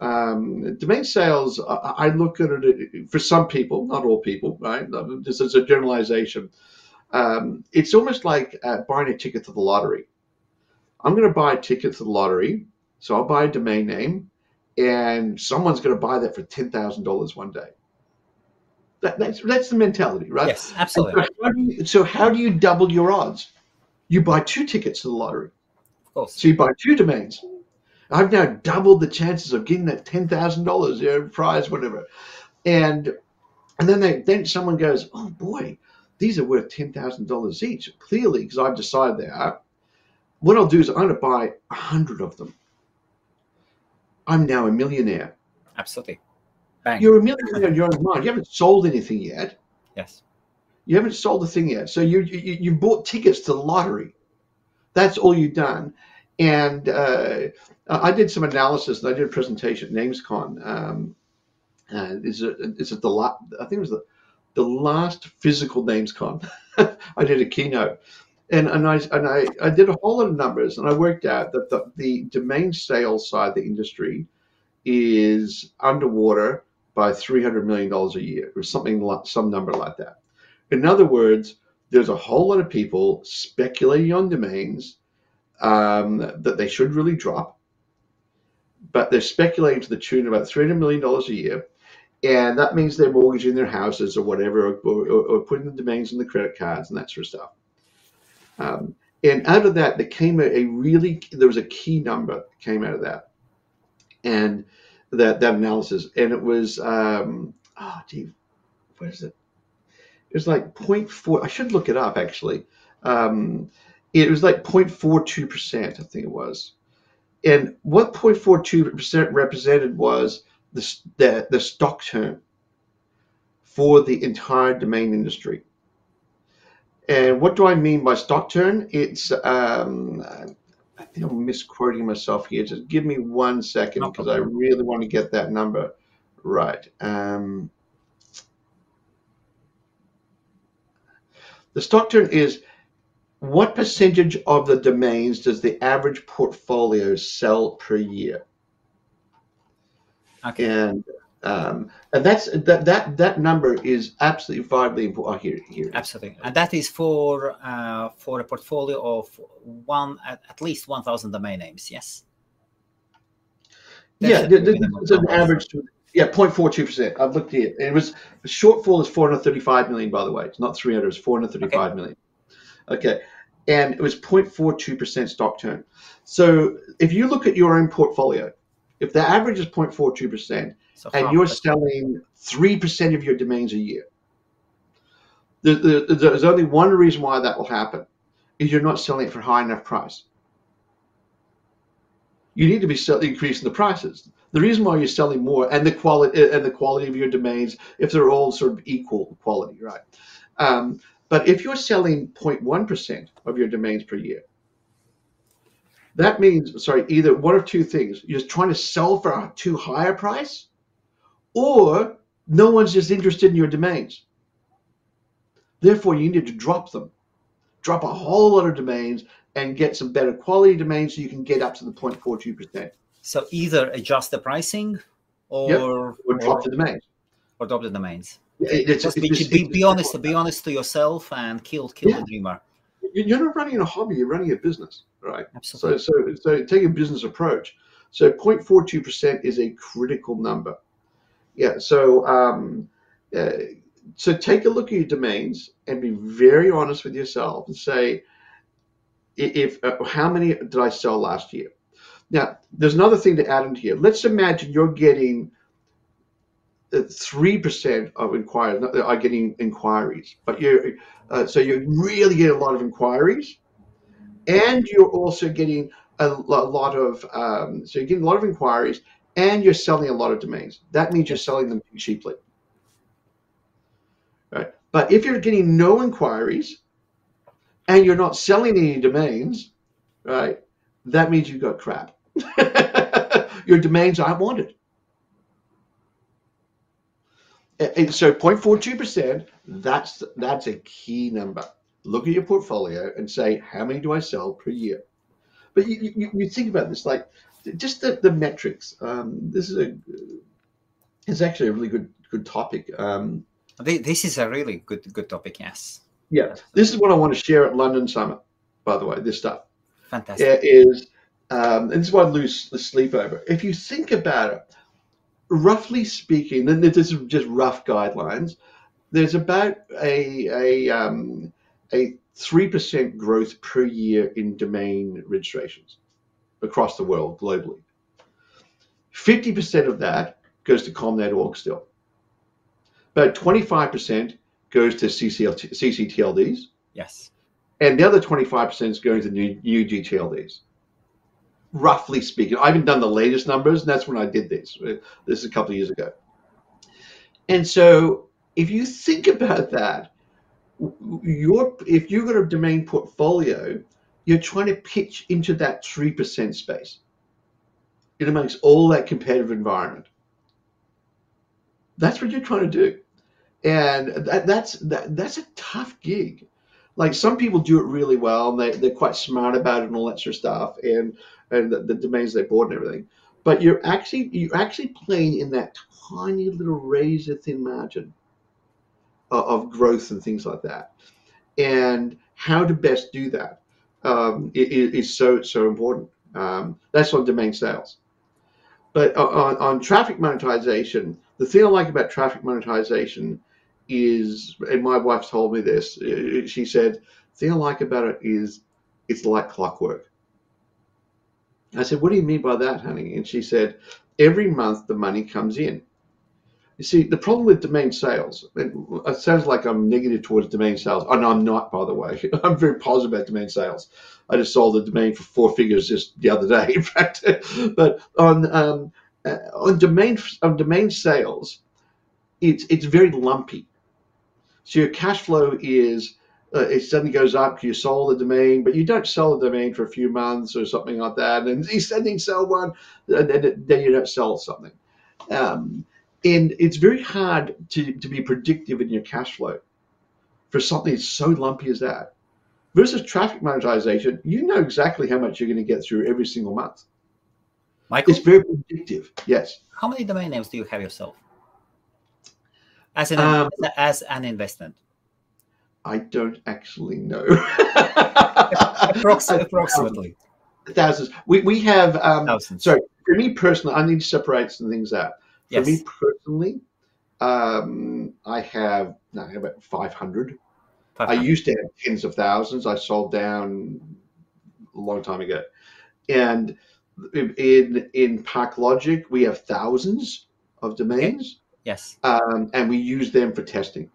Um, domain sales, I, I look at it for some people, not all people, right? This is a generalization. Um, it's almost like uh, buying a ticket to the lottery. I'm going to buy a ticket to the lottery, so I'll buy a domain name, and someone's going to buy that for ten thousand dollars one day. That, that's that's the mentality, right? Yes, absolutely. So how, you, so how, do you, double your odds? You buy two tickets to the lottery. Of course. So you buy two domains. I've now doubled the chances of getting that ten thousand dollars, you know, prize, whatever. And and then they then someone goes, oh boy, these are worth ten thousand dollars each. Clearly, because I've decided they are. What I'll do is I'm going to buy a hundred of them. I'm now a millionaire. Absolutely. Bang. You're a millionaire in your own mind. You haven't sold anything yet. Yes. You haven't sold the thing yet. So you you you bought tickets to the lottery. That's all you've done. And uh, I did some analysis. And I did a presentation at NamesCon. Um, uh, is it is it the last? I think it was the the last physical NamesCon. I did a keynote. And, and I and I, I did a whole lot of numbers and I worked out that the, the domain sales side of the industry is underwater by $300 million a year or something like some number like that. In other words, there's a whole lot of people speculating on domains um, that they should really drop, but they're speculating to the tune of about $300 million a year. And that means they're mortgaging their houses or whatever, or, or, or putting the domains in the credit cards and that sort of stuff. Um, and out of that, there came a, a, really, there was a key number that came out of that. And that that analysis, and it was um, oh gee, what is it? It was like 0.4. I should look it up actually. Um, it was like 0.42 percent, I think it was. And what 0.42 percent represented was the, the the stock turn for the entire domain industry. And what do I mean by stock turn? It's um, I think I'm misquoting myself here. Just give me one second because I really want to get that number right. Um, the stock turn is what percentage of the domains does the average portfolio sell per year? Okay. And um, and that's that that that number is absolutely vitally important. Oh, here, here. Absolutely, and that is for uh, for a portfolio of one at, at least one thousand domain names. Yes. That's yeah, it's an average. Yeah, 0.42 percent. I've looked here. It It was the shortfall is 435 million. By the way, it's not 300. It's 435 okay. million. Okay, and it was 0.42 percent stock turn. So if you look at your own portfolio, if the average is 0.42 percent so and you're selling 3% of your domains a year. There's only one reason why that will happen is you're not selling it for high enough price. You need to be selling, increasing the prices. The reason why you're selling more and the quality and the quality of your domains, if they're all sort of equal quality, right? Um, but if you're selling 0.1% of your domains per year, that means, sorry, either one of two things. You're trying to sell for a too high a price, or no one's just interested in your domains. Therefore, you need to drop them. Drop a whole lot of domains and get some better quality domains so you can get up to the 0.42%. So either adjust the pricing or, yep. or drop or, the domains. Or drop the domains. It's, just it's, be, it's, be, be honest, be honest to yourself and kill kill yeah. the dreamer. You're not running a hobby, you're running a business, right? Absolutely. So so so take a business approach. So 0.42% is a critical number. Yeah. So, um, uh, so take a look at your domains and be very honest with yourself and say, if uh, how many did I sell last year? Now, there's another thing to add into here. Let's imagine you're getting uh, three percent of inquiries are getting inquiries, but you're uh, so you're really getting a lot of inquiries, and you're also getting a, a lot of um, so you're getting a lot of inquiries, and you're selling a lot of domains. That means you're selling them cheaply. Right? But if you're getting no inquiries and you're not selling any domains, right? That means you've got crap. Your domains aren't wanted. And so 0.42%, that's that's a key number. Look at your portfolio and say, how many do I sell per year? But you, you, you think about this, like just the, the metrics. Um, this is a it's actually a really good good topic. Um, this is a really good good topic. Yes. Yeah, this is what I want to share at London Summit. By the way, this stuff. Fantastic. Is um, and this is why I lose the sleep over. If you think about it, roughly speaking, and this is just rough guidelines, there's about a a um, a three percent growth per year in domain registrations across the world globally. Fifty percent of that goes to com.net.org still. About twenty five percent goes to CCL, CCTLDs. Yes. And the other 25% is going to new, new GTLDs roughly speaking. I haven't done the latest numbers, and that's when I did this. This is a couple of years ago. And so, if you think about that, your if you've got a domain portfolio, you're trying to pitch into that three percent space. It amongst all that competitive environment. That's what you're trying to do, and that, that's that, that's a tough gig. Like some people do it really well, and they they're quite smart about it and all that sort of stuff, and and the, the domains they bought and everything. But you're actually you're actually playing in that tiny little razor thin margin of, of growth and things like that. And how to best do that um, is, is so so important. Um, that's on domain sales. But on, on traffic monetization, the thing I like about traffic monetization is, and my wife told me this. She said, the thing I like about it is it's like clockwork. I said, What do you mean by that, honey? And she said, Every month the money comes in. You see, the problem with domain sales, it sounds like I'm negative towards domain sales, and I'm not, by the way. I'm very positive about domain sales. I just sold a domain for four figures just the other day, in fact. but on um, uh, on domain on domain sales, it's it's very lumpy. So your cash flow is uh, it suddenly goes up you sold the domain, but you don't sell the domain for a few months or something like that, and you suddenly sell one, and then, then you don't sell something. Um, and it's very hard to, to be predictive in your cash flow for something so lumpy as that. Versus traffic monetization, you know exactly how much you're going to get through every single month. Michael, it's very predictive. Yes. How many domain names do you have yourself? As an um, as an investment. I don't actually know. approximately. Thousands. We, we have, um, Thousands. sorry, for me personally, I need to separate some things out. For me personally, um, I have, no, I have about 500. 500. I used to have tens of thousands. I sold down a long time ago. And in in ParkLogic, we have thousands of domains. Yes. Um, and we use them for testing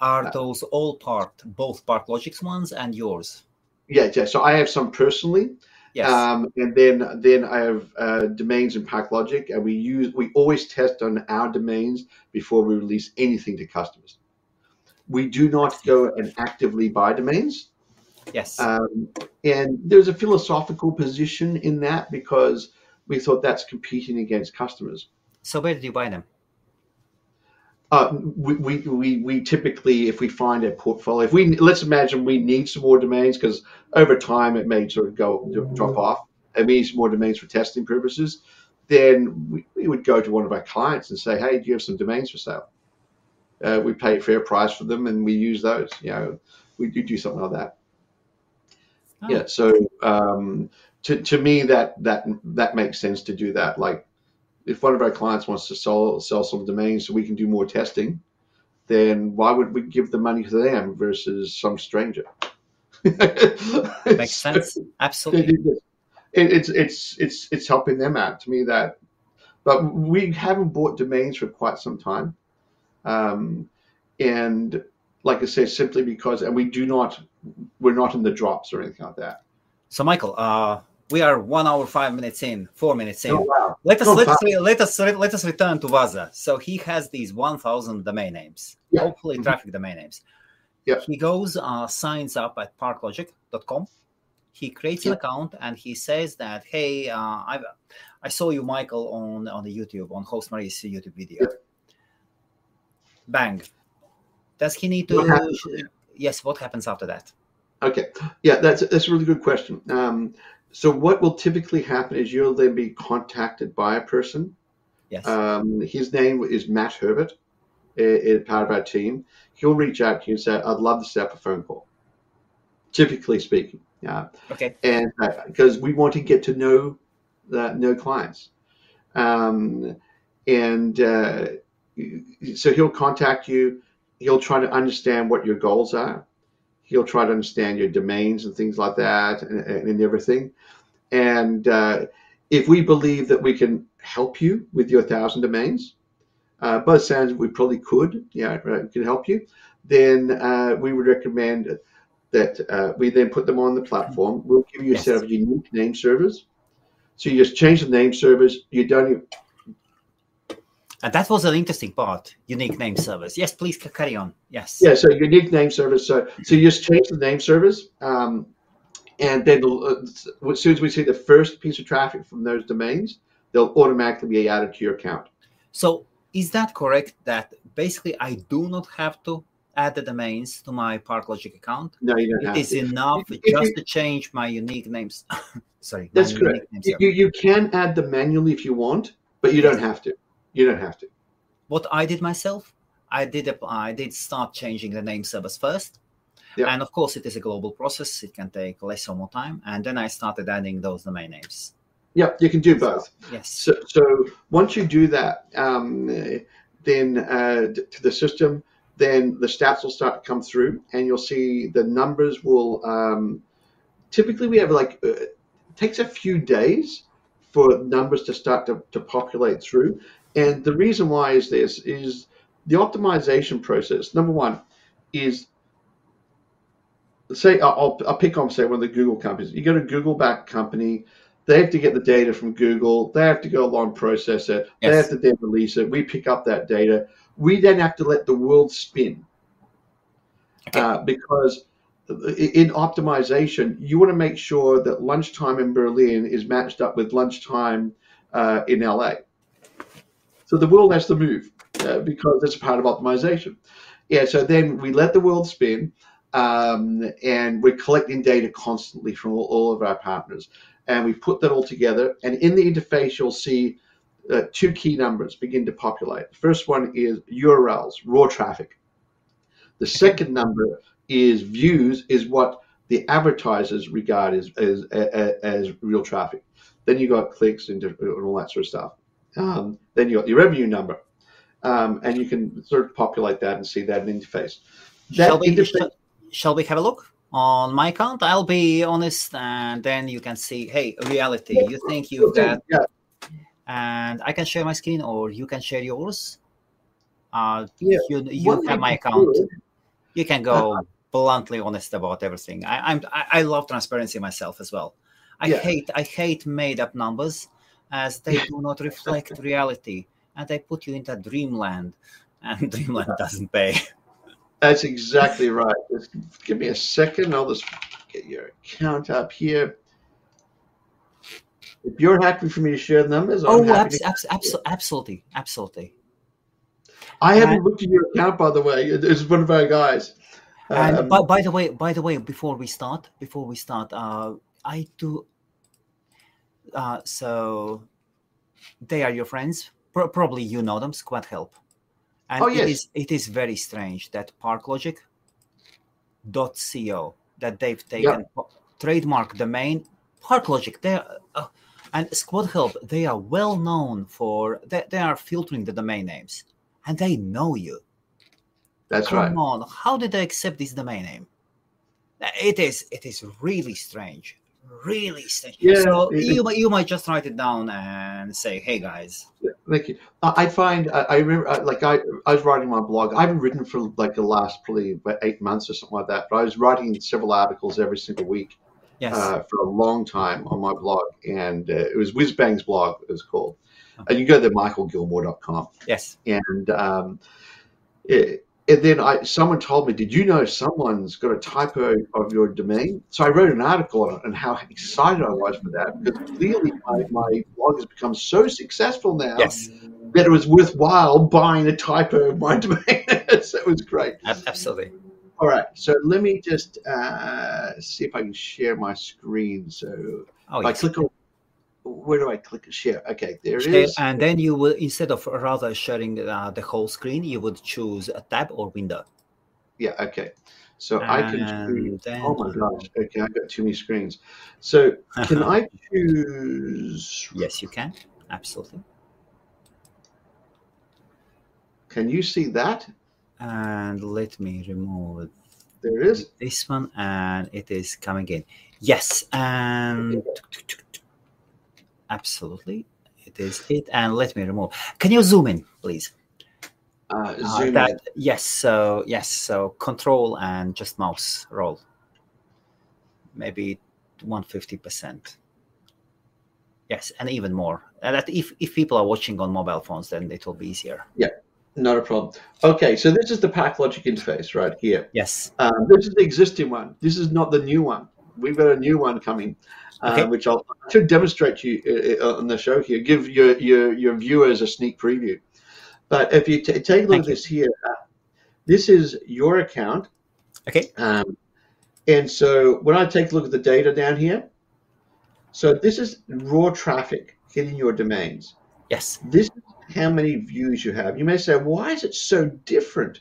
are those all part both ParkLogic's ones and yours yeah yeah so i have some personally yes. Um, and then then i have uh, domains in ParkLogic and we use we always test on our domains before we release anything to customers. We do not go and actively buy domains. Yes. Um, and there's a philosophical position in that because we thought that's competing against customers. So where did you buy them uh, we, we, we, we typically, if we find a portfolio, if we let's imagine we need some more domains because over time it may sort of go drop off, and we need some more domains for testing purposes, then we, we would go to one of our clients and say, "Hey, do you have some domains for sale?" Uh, we pay a fair price for them, and we use those. You know, we do do something like that. Oh. Yeah. So um, to to me, that that that makes sense to do that. Like if one of our clients wants to sell sell some domains so we can do more testing, then why would we give the money to them versus some stranger? Makes sense. Absolutely. It, it, it's it's it's it's helping them out to me that, but we haven't bought domains for quite some time, um, and like I say, simply because, and we do not, we're not in the drops or anything like that. So, Michael, uh, we are one hour five minutes in, four minutes in. Oh, wow. Let us Oh, let us, let us let us return to Vaza. So he has these one thousand domain names, Yeah. hopefully Mhm. traffic domain names. Yeah. He goes, uh, signs up at parklogic.com. He creates an account and he says that, hey, uh, I I saw you, Michael, on on the YouTube on Host Marie's YouTube video. Yeah. Bang. Does he need to? happens? Yes. What happens after that? Okay, yeah, that's that's a really good question. Um, so what will typically happen is you'll then be contacted by a person. Yes. Um, his name is Matt Herbert, is part of our team. He'll reach out to you and say, "I'd love to set up a phone call." Typically speaking, yeah, okay. and because we want to get to know the know clients, um, and uh, so he'll contact you. He'll try to understand what your goals are. He'll try to understand your domains and things like that, and, and everything. And uh, if we believe that we can help you with your thousand domains, uh, both sounds we probably could, yeah, right, can help you. Then uh, we would recommend that uh, we then put them on the platform. We'll give you a set of unique name servers. So you just change the name servers. You don't even, And that was an interesting part. Unique name service. Yes, please carry on. Yes. yeah. So unique name service. So so you just change the name service. um, and then uh, as soon as we see the first piece of traffic from those domains, they'll automatically be added to your account. So is that correct that basically I do not have to add the domains to my ParkLogic account? No, you don't It have is to. enough If you- just to change my unique names. Sorry. That's correct. You, you you can add them manually if you want, but you don't have to. You don't have to. What I did myself, I did I did start changing the name servers first. Yeah. And of course, it is a global process. It can take less or more time. And then I started adding those domain names. Yeah, you can do both. Yes. So, so once you do that, um, then uh, to the system, then the stats will start to come through, and you'll see the numbers will. Um, typically, we have like uh, it takes a few days for numbers to start to, to populate through, and the reason why is this is the optimization process. Number one is say I'll, I'll pick on say one of the Google companies. You get a Google backed company they have to get the data from Google. They have to go along, process it. They have to then release it. We pick up that data. We then have to let the world spin Okay. uh, because in optimization, you want to make sure that lunchtime in Berlin is matched up with lunchtime uh, in LA. So the world has to move uh, because it's part of optimization. Yeah. So then we let the world spin, um, and we're collecting data constantly from all, all of our partners and we put that all together. And in the interface, you'll see uh, two key numbers begin to populate. The first one is URLs, raw traffic. The second number is views, is what the advertisers regard as as, as, as real traffic. Then you got clicks and all that sort of stuff. Um, then you got your revenue number, um, and you can sort of populate that and see that in interface. That Shall we, interface- shall, we have a look on my account? I'll be honest, and then you can see, hey, reality. You think you've got, yeah, and I can share my screen, or you can share yours. Uh, Yeah, you you have my account. You can go bluntly honest about everything. I, I'm I, I love transparency myself as well. I Yeah. hate I hate made up numbers as they do not reflect reality, and they put you into dreamland, and dreamland doesn't pay. That's exactly right. Just give me a second. I'll just get your account up here. If you're happy for me to share the numbers, Oh, abs- abs- abs- absolutely, absolutely. I haven't looked at your account, by the way. It's one of our guys. And Um, by, by the way, by the way, before we start, before we start, uh, I do. Uh, so, they are your friends. Pro- probably you know them. Squadhelp, and Oh, it yes. is it is very strange that ParkLogic.co that they've taken po- trademark domain ParkLogic. They uh, and Squadhelp. They are well known for they, they are filtering the domain names, and they know you. that's Come right. on, how did they accept this domain name? Uh, It is it is really strange, really strange. Yeah, so it- you might you might just write it down and say, "Hey guys, Thank you. I find I, I remember like I I was writing my blog. I haven't written for like the last probably about eight months or something like that. But I was writing several articles every single week, Yes. uh, for a long time on my blog, and uh, it was Whizbang's blog. It was called, Oh. and you go to michaelgilmore.com, yes. and um, it, and then I someone told me, did you know someone's got a typo of your domain? So I wrote an article on it and how excited I was for that because clearly my, my blog has become so successful now Yes. that it was worthwhile buying a typo of my domain. so it was great. Absolutely. All right, so let me just uh, see if I can share my screen. So Oh, if I click on, where do I click share? Okay, there Share- is. And then you will, instead of rather sharing uh, the whole screen, you would choose a tab or window. Yeah, okay. So I can And choose. then Oh my gosh. Okay, I've got too many screens. So can I choose? Yes, you can. Absolutely. Can you see that? And let me remove There it is. this one, and it is coming in. Yes, and absolutely, it is it. And let me remove. Can you zoom in, please? Uh, Uh, zoom that, in. yes. So yes. So control and just mouse roll. Maybe one fifty percent. Yes, and even more. And that if if people are watching on mobile phones, then it will be easier. Yeah. Not a problem. Okay, so this is the ParkLogic interface right here. Yes. Um, this is the existing one. This is not the new one. We've got a new one coming, uh, which I'll I should demonstrate to you uh, uh, on the show here. Give your your your viewers a sneak preview. But if you take a look Thank at you. this here, uh, this is your account. Okay. Um, and so when I take a look at the data down here, so this is raw traffic hitting your domains. Yes. This is how many views you have. You may say, why is it so different?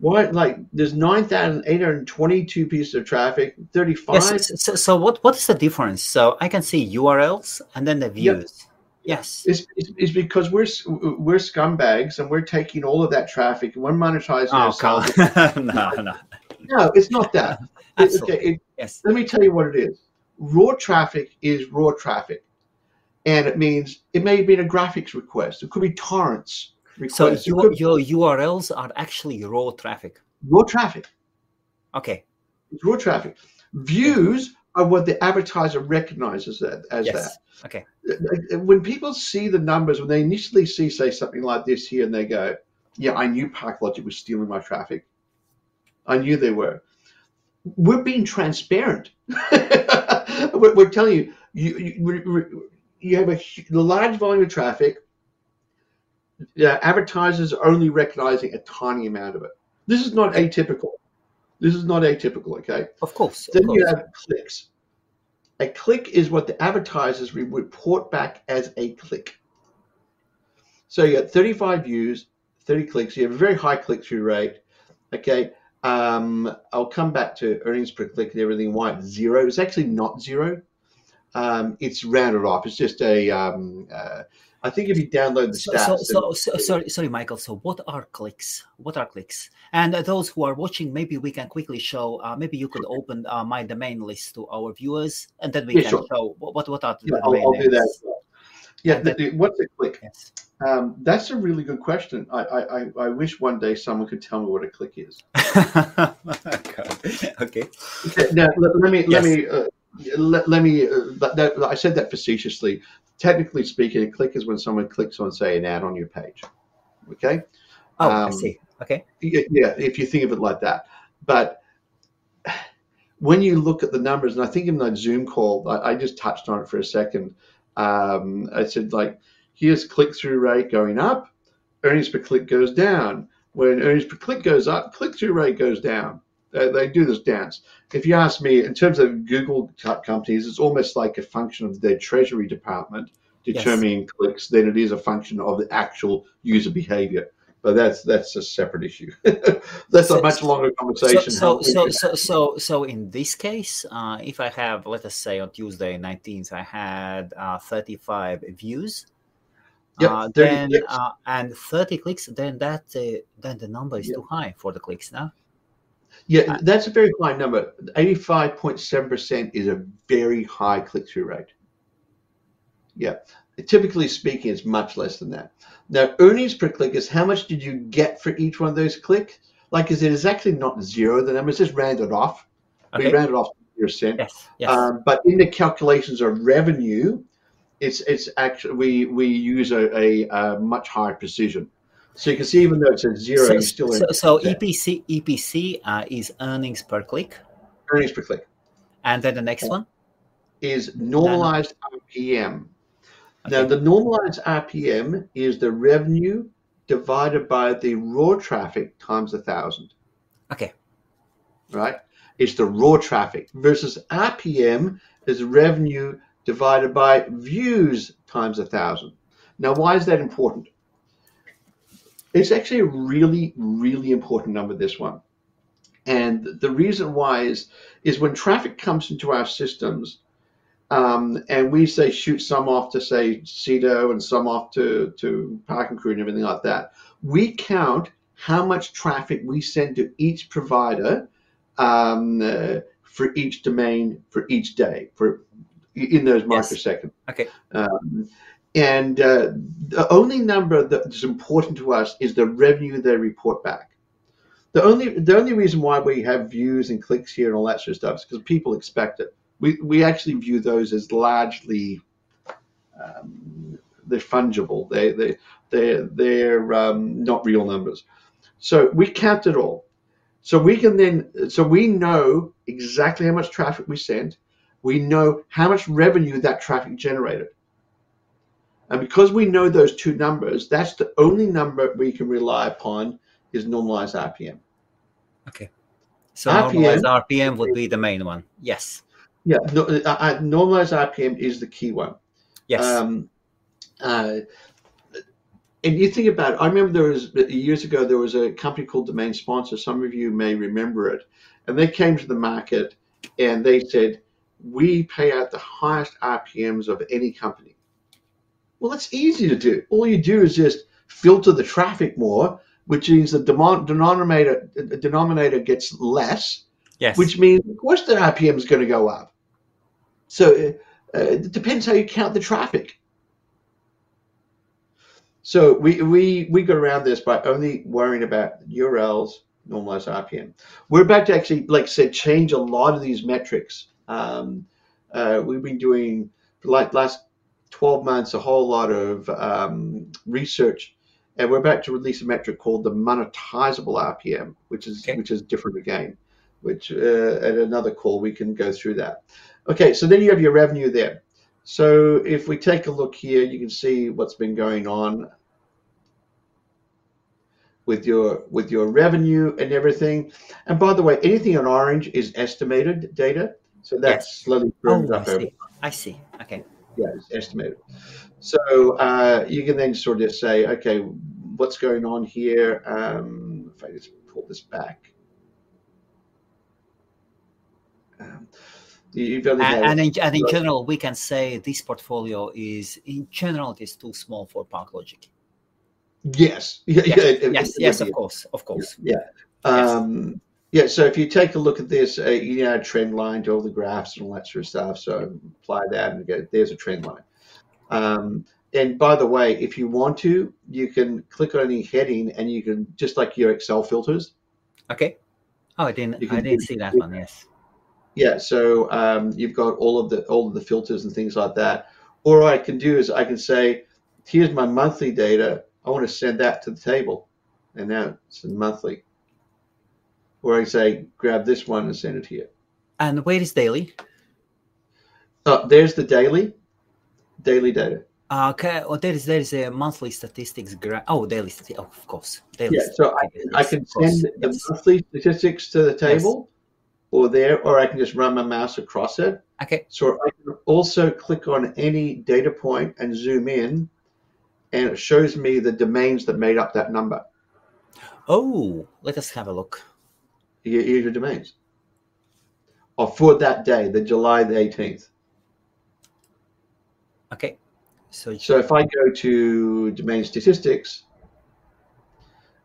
Why, like, there's 9,822 pieces of traffic, 35. Yes. So, so what what is the difference? So I can see URLs and then the Yep. views. Yes. It's, it's, it's because we're we're scumbags and we're taking all of that traffic and we're monetizing Oh, ourselves. no, no. No, it's not that. It- okay, it- Yes. let me tell you what it is. Raw traffic is raw traffic, and it means it may be a graphics request. It could be torrents So your your URLs are actually raw traffic. raw traffic. Okay. It's raw traffic. Views are what the advertiser recognizes that as Yes. Okay. Uh, uh, when people see the numbers, when they initially see, say, something like this here, and they go, "Yeah, I knew ParkLogic was stealing my traffic. I knew they were." We're being transparent. we're, we're telling you, you, you, you have a large volume of traffic. Yeah, advertisers are only recognizing a tiny amount of it. This is not atypical. This is not atypical. Okay. Of course. Of Then you have clicks. A click is what the advertisers report back as a click. So you got 35 views, 30 clicks. You have a very high click through rate. Okay. Um, I'll come back to earnings per click and everything. Why it's zero? It's actually not zero. Um, it's rounded off. It's just a. Um, uh, I think if you download the So, stats, so, so, so, sorry, sorry, Michael. So, what are clicks? What are clicks? And uh, those who are watching, maybe we can quickly show. Uh, maybe you could open uh, my domain list to our viewers, and then we Yeah, can sure. show what what, are the yeah, I'll, domain I'll do that. Yeah, the, the, what's a click? Yes. Um, that's a really good question. I, I, I- wish one day someone could tell me what a click is. okay. Okay, now let, let me let me uh, let, let me. Uh, that, that, I said that facetiously. Technically speaking, a click is when someone clicks on, say, an ad on your page. Okay. Oh, I Um, see. Okay. Yeah, yeah, if you think of it like that. But when you look at the numbers, and I think in that Zoom call, I, I just touched on it for a second. Um, I said, like, here's click through rate going up, earnings per click goes down. When earnings per click goes up, click through rate goes down. They, they do this dance. If you ask me, in terms of Google type companies, it's almost like a function of their treasury department determining clicks than it is a function of the actual user behavior. But that's that's a separate issue. that's So- a much longer conversation. so, so, so, so, so, in this case, uh, if I have, let us say, on Tuesday, nineteenth, I had uh, thirty-five views. Yep, uh, 30 then uh, and 30 clicks then that uh, then the number is Yep. too high for the clicks now Yeah, that's a very high number. 85.7% is a very high click through rate. Yeah. Typically speaking, it's much less than that. Now, earnings per click is how much did you get for each one of those clicks? Like, is it is actually not zero, the number is just rounded off. We okay rounded off sent. Yes. Yes. Um, but in the calculations of revenue, it's it's actually we we use a, a, a much higher precision. So you can see, even though it's a zero, so, you still so, so EPC EPC uh, is earnings per click, earnings per click and then the next one. is normalized RPM. Now, the normalized RPM is the revenue divided by the raw traffic times a thousand. Okay. right? It's the raw traffic versus RPM is revenue divided by views times a thousand. Now, why is that important? It's actually a really, really important number, this one. And the reason why is, is when traffic comes into our systems, um, and we say shoot some off to say Sedo and some off to, to Parking Crew and everything like that, we count how much traffic we send to each provider um, uh, for each domain for each day for in those Yes. microseconds. Okay. Um, and uh, the only number that's important to us is the revenue they report back. The only the only reason why we have views and clicks here and all that sort of stuff is because people expect it. We we actually view those as largely um, they're fungible. They they they they're um, not real numbers. So we count it all. So we can then so we know exactly how much traffic we sent. We know how much revenue that traffic generated. And because we know those two numbers, that's the only number we can rely upon is normalized RPM. Okay. So RPM normalized RPM would be the main one. Yes. Yeah, no, uh, uh, normalized RPM is the key one. Yes. Um, uh, and you think about it, I remember there was years ago there was a company called Domain Sponsor. Some of you may remember it, and they came to the market and they said, "We pay out the highest RPMs of any company." Well, that's easy to do. All you do is just filter the traffic more, which means the denominator denominator gets less, yes. which means of course the RPM is going to go up. So uh, uh, it depends how you count the traffic. So we, we we got around this by only worrying about URLs, normalized RPM. We're about to actually, like I said, change a lot of these metrics. Um, uh, we've been doing for like last 12 months a whole lot of um, research, and we're about to release a metric called the monetizable RPM, which is Okay. which is different again. Which uh, at another call we can go through that. Okay, so then you have your revenue there. So if we take a look here, you can see what's been going on with your with your revenue and everything. And by the way, anything in orange is estimated data. So that's Yes. slowly oh, firmed I up over see. I see. Yeah, it's estimated. So uh, you can then sort of say, okay, what's going on here? Um, if I just pull this back. Um, And, and in, and in general, we can say this portfolio is in general it is too small for ParkLogic. yes, yeah, Yes, yeah, yes, it yes, would of course, of course. Yeah. Um, yeah. So if you take a look at this, uh, you know, trend line to all the graphs and all that sort of stuff. So apply that and go, there's a trend line. Um, and by the way, if you want to, you can click on any heading and you can, just like your Excel filters. Okay. Oh, I didn't. I didn't see that one. Yes. Yeah. So um, you've got all of the all of the filters and things like that. Or I can do is I can say, here's my monthly data. I want to send that to the table, and now it's monthly. Or I say, grab this one and send it here. And where is daily? Oh, there's the daily, daily data. Uh, Okay. Well, there is there is a monthly statistics graph. Oh, daily statistics. Oh, of course. Daily Yeah, so I, I can send the yes. monthly statistics to the table, or there, or I can just run my mouse across it. Okay. So I can also click on any data point and zoom in, and it shows me the domains that made up that number. Oh, let us have a look. Here's your domains. Or for that day, the July the 18th. Okay. So, So if I go to domain statistics,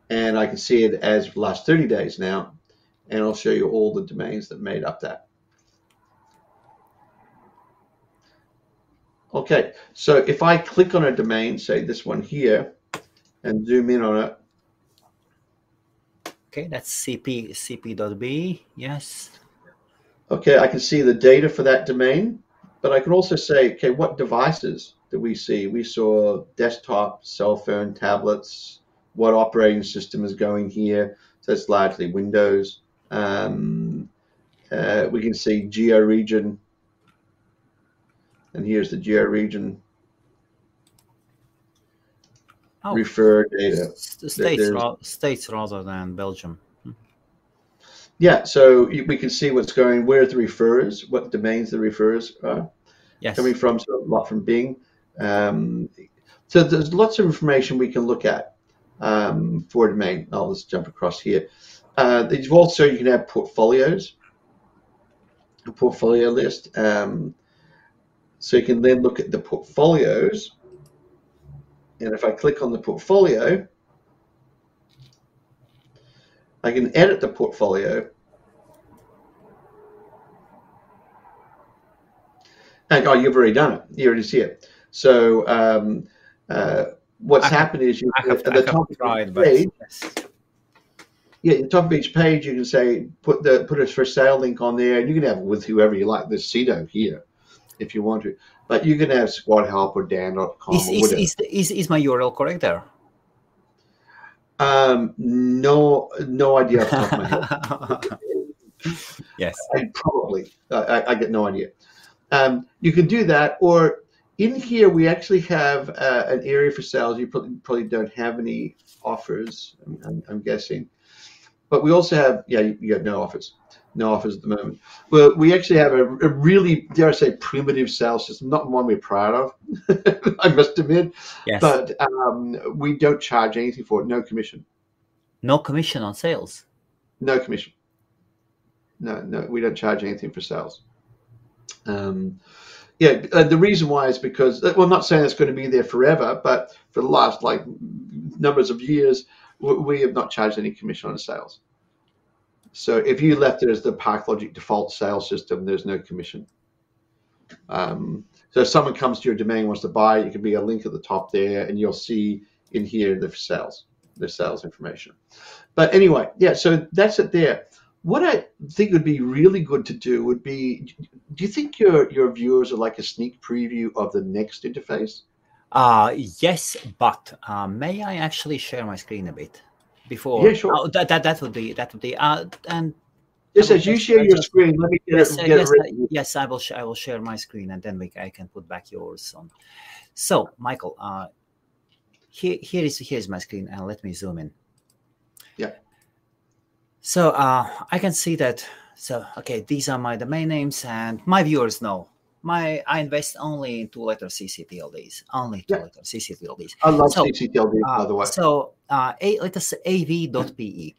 and I can see it as last 30 days now, and I'll show you all the domains that made up that. Okay, so if I click on a domain, say this one here, and zoom in on it, okay, that's cp cp.b. Yes. Okay, I can see the data for that domain, but I can also say, okay, what devices did we see? We saw desktop, cell phone, tablets, what operating system is going here. So it's largely Windows. Um, uh, we can see geo region, and here's the geo region Oh, refer data. the states, ra- states rather than Belgium. Yeah, so you- we can see what's going, where the referrers, what domains the referrers are Yes. coming from, so a lot from Bing. Um, so there's lots of information we can look at um, for domain. I'll just jump across here. Uh, there's also, you can have portfolios, a portfolio list. Um, so you can then look at the portfolios. And if I click on the portfolio, I can edit the portfolio. And, oh, you've already done it. You already see it. So um, uh, what's I have- happened is you have, at the top of tried, the but page, yes. yeah, at the top of each page, you can say put the put a for sale link on there, and you can have it with whoever you like. There's Sedo here, if you want to, but you can have Squadhelp or Dan.com Is, or is, is, is, is my URL correct there? um, no, no idea off top of my head. yes. I probably. I, I- I get no idea. Um, you can do that, or in here we actually have uh, an area for sales. You probably, probably don't have any offers. I'm, I'm, I'm guessing, but we also have yeah, you, you have no offers, no offers at the moment. Well, we actually have a, a really dare I say primitive sales system, not one we're proud of. I must admit, Yes. but um, we don't charge anything for it. No commission. no commission on sales. No commission. No, no, we don't charge anything for sales. Um, yeah, uh, the reason why is because, uh, well, I'm not saying it's going to be there forever, but for the last like numbers of years, we have not charged any commission on sales. So if you left it as the ParkLogic default sales system, there's no commission. Um, so if someone comes to your domain wants to buy, it can be a link at the top there, and you'll see in here the sales, the sales information. But anyway, yeah, so that's it there. What I think would be really good to do would be do you think your your viewers are like a sneak preview of the next interface? Uh, yes, but uh, may I actually share my screen a bit before? Yeah, sure. Oh, that, that that would be that would be uh, and Just I as you share your screen, let me get yes, it, uh, get yes, it ready. uh, yes, I will sh- I will share my screen and then we I can put back yours on. So, Michael, uh, here here is here is my screen and let me zoom in. Yeah. So uh, I can see that. So okay, these are my domain names, and my viewers know my I invest only in two-letter CCTLDs, only Yeah. two-letter CCTLDs. I love So, CCTLD, by Uh, the way. So uh, a, let us say av.pe,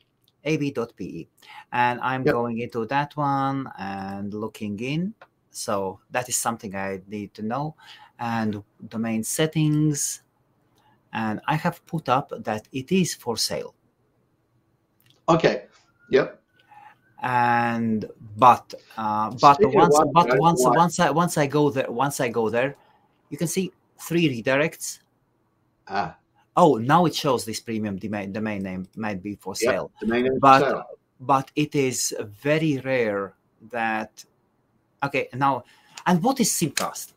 av.pe, and I'm Yep. going into that one and looking in. So that is something I need to know. And domain settings, and I have put up that it is for sale. Okay. Yep. And but uh, but Speaking once what, but once once I once I go there once I go there, you can see three redirects. Ah, Oh, now it shows this premium domain, domain name might be for Yep. sale. domain name for But- sale. but it is very rare that okay now and what is simcast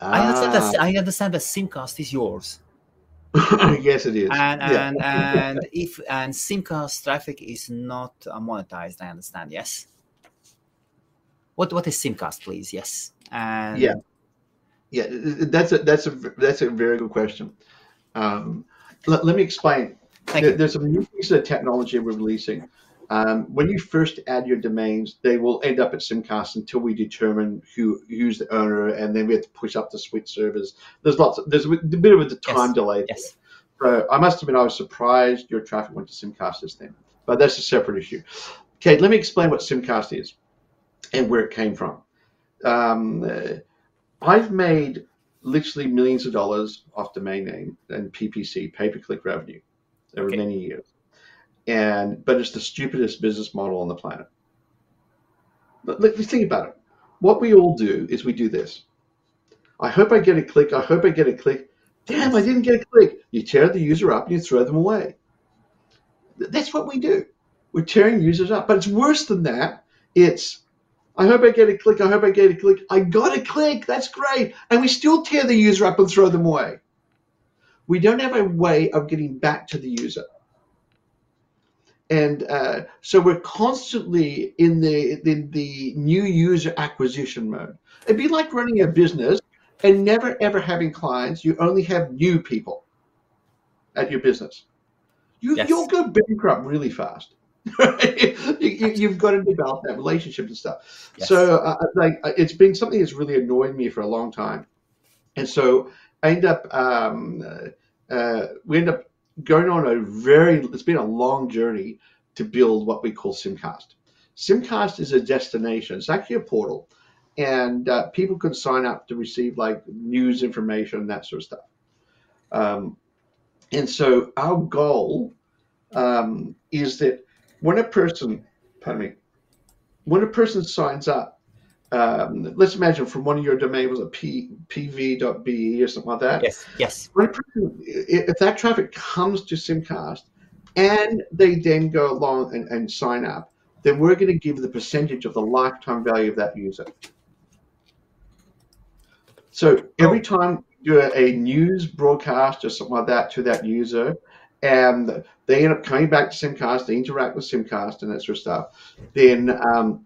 i understand Ah, that i understand that simcast is yours yes, it is. and Yeah. and and if and simcast traffic is not monetized i understand yes what what is simcast please yes and Yeah. Yeah, that's a that's a that's a very good question. Um, let, let me explain. There- There's some new pieces of technology we're releasing. Um, when you first add your domains, they will end up at Simcast until we determine who who's the owner, and then we have to push up the switch servers. There's lots. Of, there's a bit of a time Yes. delay. yes So I must admit, I was surprised your traffic went to Simcast this thing, but that's a separate issue. Okay, let me explain what Simcast is and where it came from. Um, uh, I've made literally millions of dollars off domain name and PPC, pay per click revenue, over Okay. many years, and but it's the stupidest business model on the planet. But let me think about it. What we all do is we do this. I hope I get a click. I hope I get a click. Damn, I didn't get a click. You tear the user up and you throw them away. That's what we do. We're tearing users up. But it's worse than that. It's I hope I get a click. I hope I get a click. I got a click. That's great. And we still tear the user up and throw them away. We don't have a way of getting back to the user. And uh, so we're constantly in the, in the new user acquisition mode. It'd be like running a business and never ever having clients. You only have new people at your business. You, Yes. You'll go bankrupt really fast. you, have got to develop that relationship and stuff. Yes. So, uh, like, uh, it's been something that's really annoyed me for a long time, and so I end up, um, uh, uh, we end up going on a very. It's been a long journey to build what we call Simcast. Simcast is a destination. It's actually a portal, and uh, people can sign up to receive like news information, that sort of stuff. Um, and so our goal um, is that when a person, pardon me, when a person signs up, um, let's imagine from one of your domains was a P, pv.be or something like that. yes, yes, When a person, if that traffic comes to Simcast and they then go along and, and sign up, then we're going to give the percentage of the lifetime value of that user. So every time you do a news broadcast or something like that to that user, and they end up coming back to Simcast, they interact with Simcast and that sort of stuff, then um,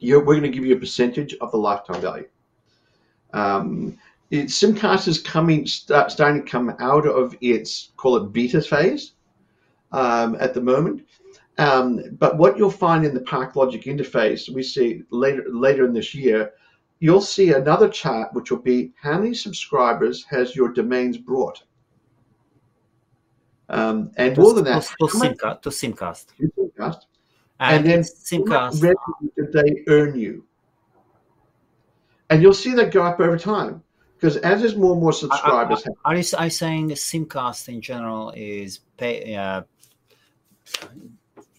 we're going to give you a percentage of the lifetime value. Um, it, Simcast is coming, start, starting to come out of its call it beta phase um, at the moment. Um, but what you'll find in the ParkLogic interface, we see later later in this year, you'll see another chart which will be how many subscribers has your domains brought. Um, and to, more than that, to, much Simcast, to Simcast, you Simcast, and, and then Simcast. revenue did they earn you? And you'll see that go up over time because as there's more and more subscribers, Are you, are you saying Simcast in general is pay, uh,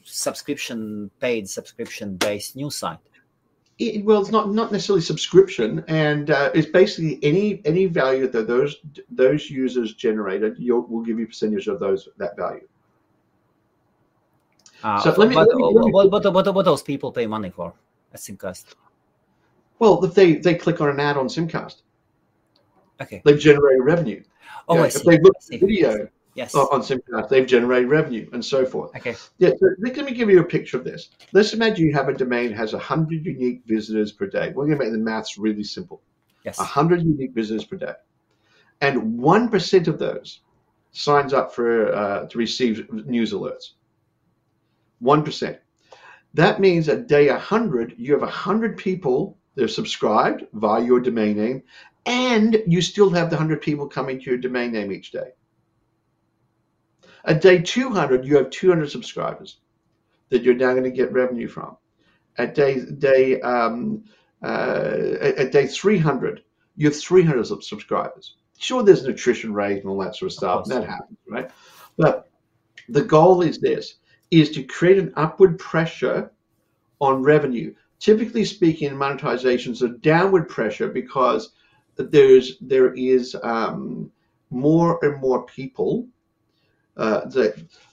subscription paid subscription based news site? It, well, it's not not necessarily subscription, and uh, it's basically any any value that those those users generated, you'll we'll give you a percentage of those that value. Uh, So let me- what, let me- let me- what, what, what, what those people pay money for at Simcast? Well, if they they click on an ad on Simcast, Okay. they've generated revenue. Oh, I if see. they look at the video Yes. on Simcast, they've generated revenue and so forth. Okay. Yeah, so let me give you a picture of this. Let's imagine you have a domain that has 100 unique visitors per day. We're going to make the maths really simple. Yes. 100 unique visitors per day. And 1% of those signs up for uh, to receive news alerts. 1%. That means at day 100, you have 100 people that are subscribed via your domain name, and you still have the 100 people coming to your domain name each day. At day 200, you have 200 subscribers that you're now going to get revenue from. At day day um, uh, at, at day 300, you have 300 subscribers. Sure, there's an attrition rate and all that sort of stuff, and that happens, right? But the goal is this: is to create an upward pressure on revenue. Typically speaking, monetization is a downward pressure because there's there is um, more and more people uh,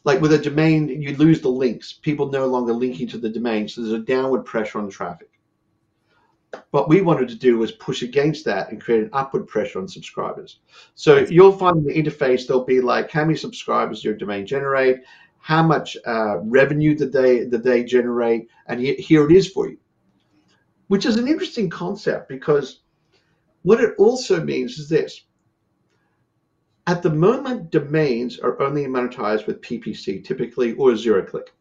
like with a domain you lose the links. People no longer linking to the domain so there's a downward pressure on traffic. What we wanted to do was push against that and create an upward pressure on subscribers. So you'll find in the interface there'll be like how many subscribers your domain generate how much uh, revenue did they did they generate and he- here it is for you. Which is an interesting concept because what it also means is this at the moment, domains are only monetized with PPC typically or zero click.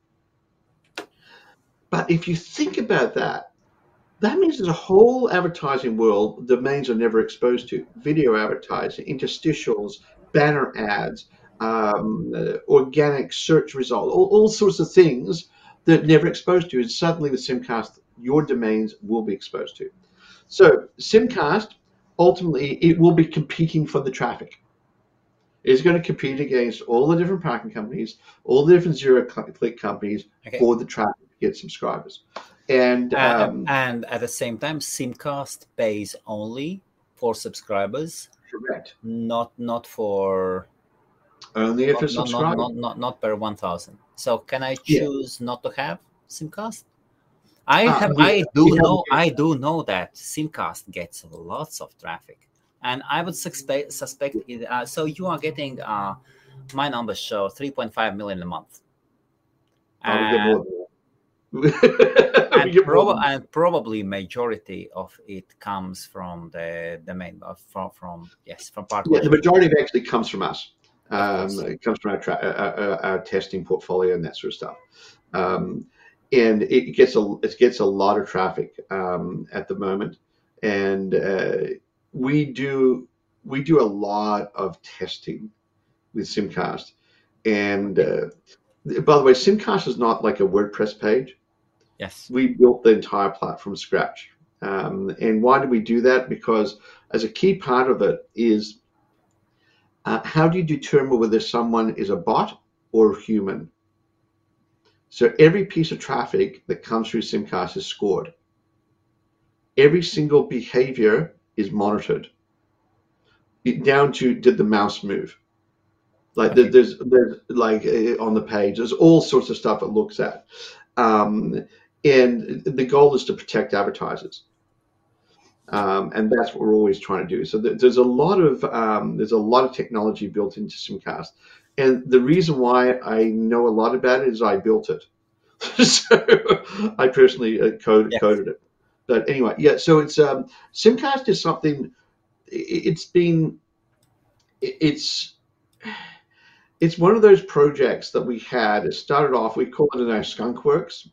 But if you think about that, that means there's a whole advertising world domains are never exposed to video advertising, interstitials, banner ads, um, uh, organic search results, all, all sorts of things that never exposed to. And suddenly with Simcast, your domains will be exposed to. So Simcast, ultimately, it will be competing for the traffic is going to compete against all the different parking companies, all the different zero click companies Okay. for the traffic to get subscribers. And Uh, um, and at the same time, Simcast pays only for subscribers, correct, not not for only if not, it's not, not, not, not, not per one thousand. So can I Yeah. choose not to have Simcast? I Uh, have, we- I do know, I do know that Simcast gets lots of traffic, and I would suspect, suspect it. Uh, so you are getting, uh, my numbers show 3.5 million a month, and, more than that. We and, prob- and probably majority of it comes from the domain, uh, from from yes, from part. Yeah, the majority of it actually comes from us. Um, it comes from our, tra- our, our, our testing portfolio and that sort of stuff. Um, and it gets a it gets a lot of traffic um, at the moment, and uh, we do we do a lot of testing with Simcast. And uh, by the way, Simcast is not like a WordPress page. Yes. we built the entire platform from scratch. Um, and why did we do that? Because as a key part of it is uh, how do you determine whether someone is a bot or human? So every piece of traffic that comes through Simcast is scored. Every single behavior is monitored, down to did the mouse move. Like there's there's like uh, on the page, there's all sorts of stuff it looks at. Um, and the goal is to protect advertisers um, and that's what we're always trying to do so there's a lot of um, there's a lot of technology built into simcast and the reason why i know a lot about it is i built it so i personally uh, code, Yes. coded it but anyway yeah so it's um, simcast is something it's been it's it's one of those projects that we had. It started off, we call it in our skunk works,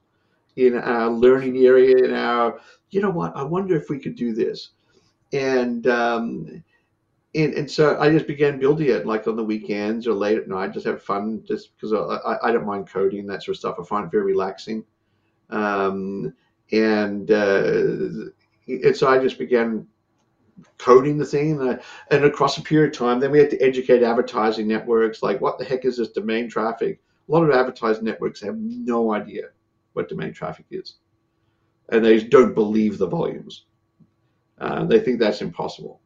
in our learning area, in our, you know what, I wonder if we could do this. And um, and, and so I just began building it like on the weekends or late at night, just have fun, just because I, I, I don't mind coding that sort of stuff. I find it very relaxing. Um, and, uh, and so I just began coding the thing. And, and across a period of time then we had to educate advertising networks like what the heck is this domain traffic? A lot of advertising networks have no idea what domain traffic is. And they don't believe the volumes. Uh, they think that's impossible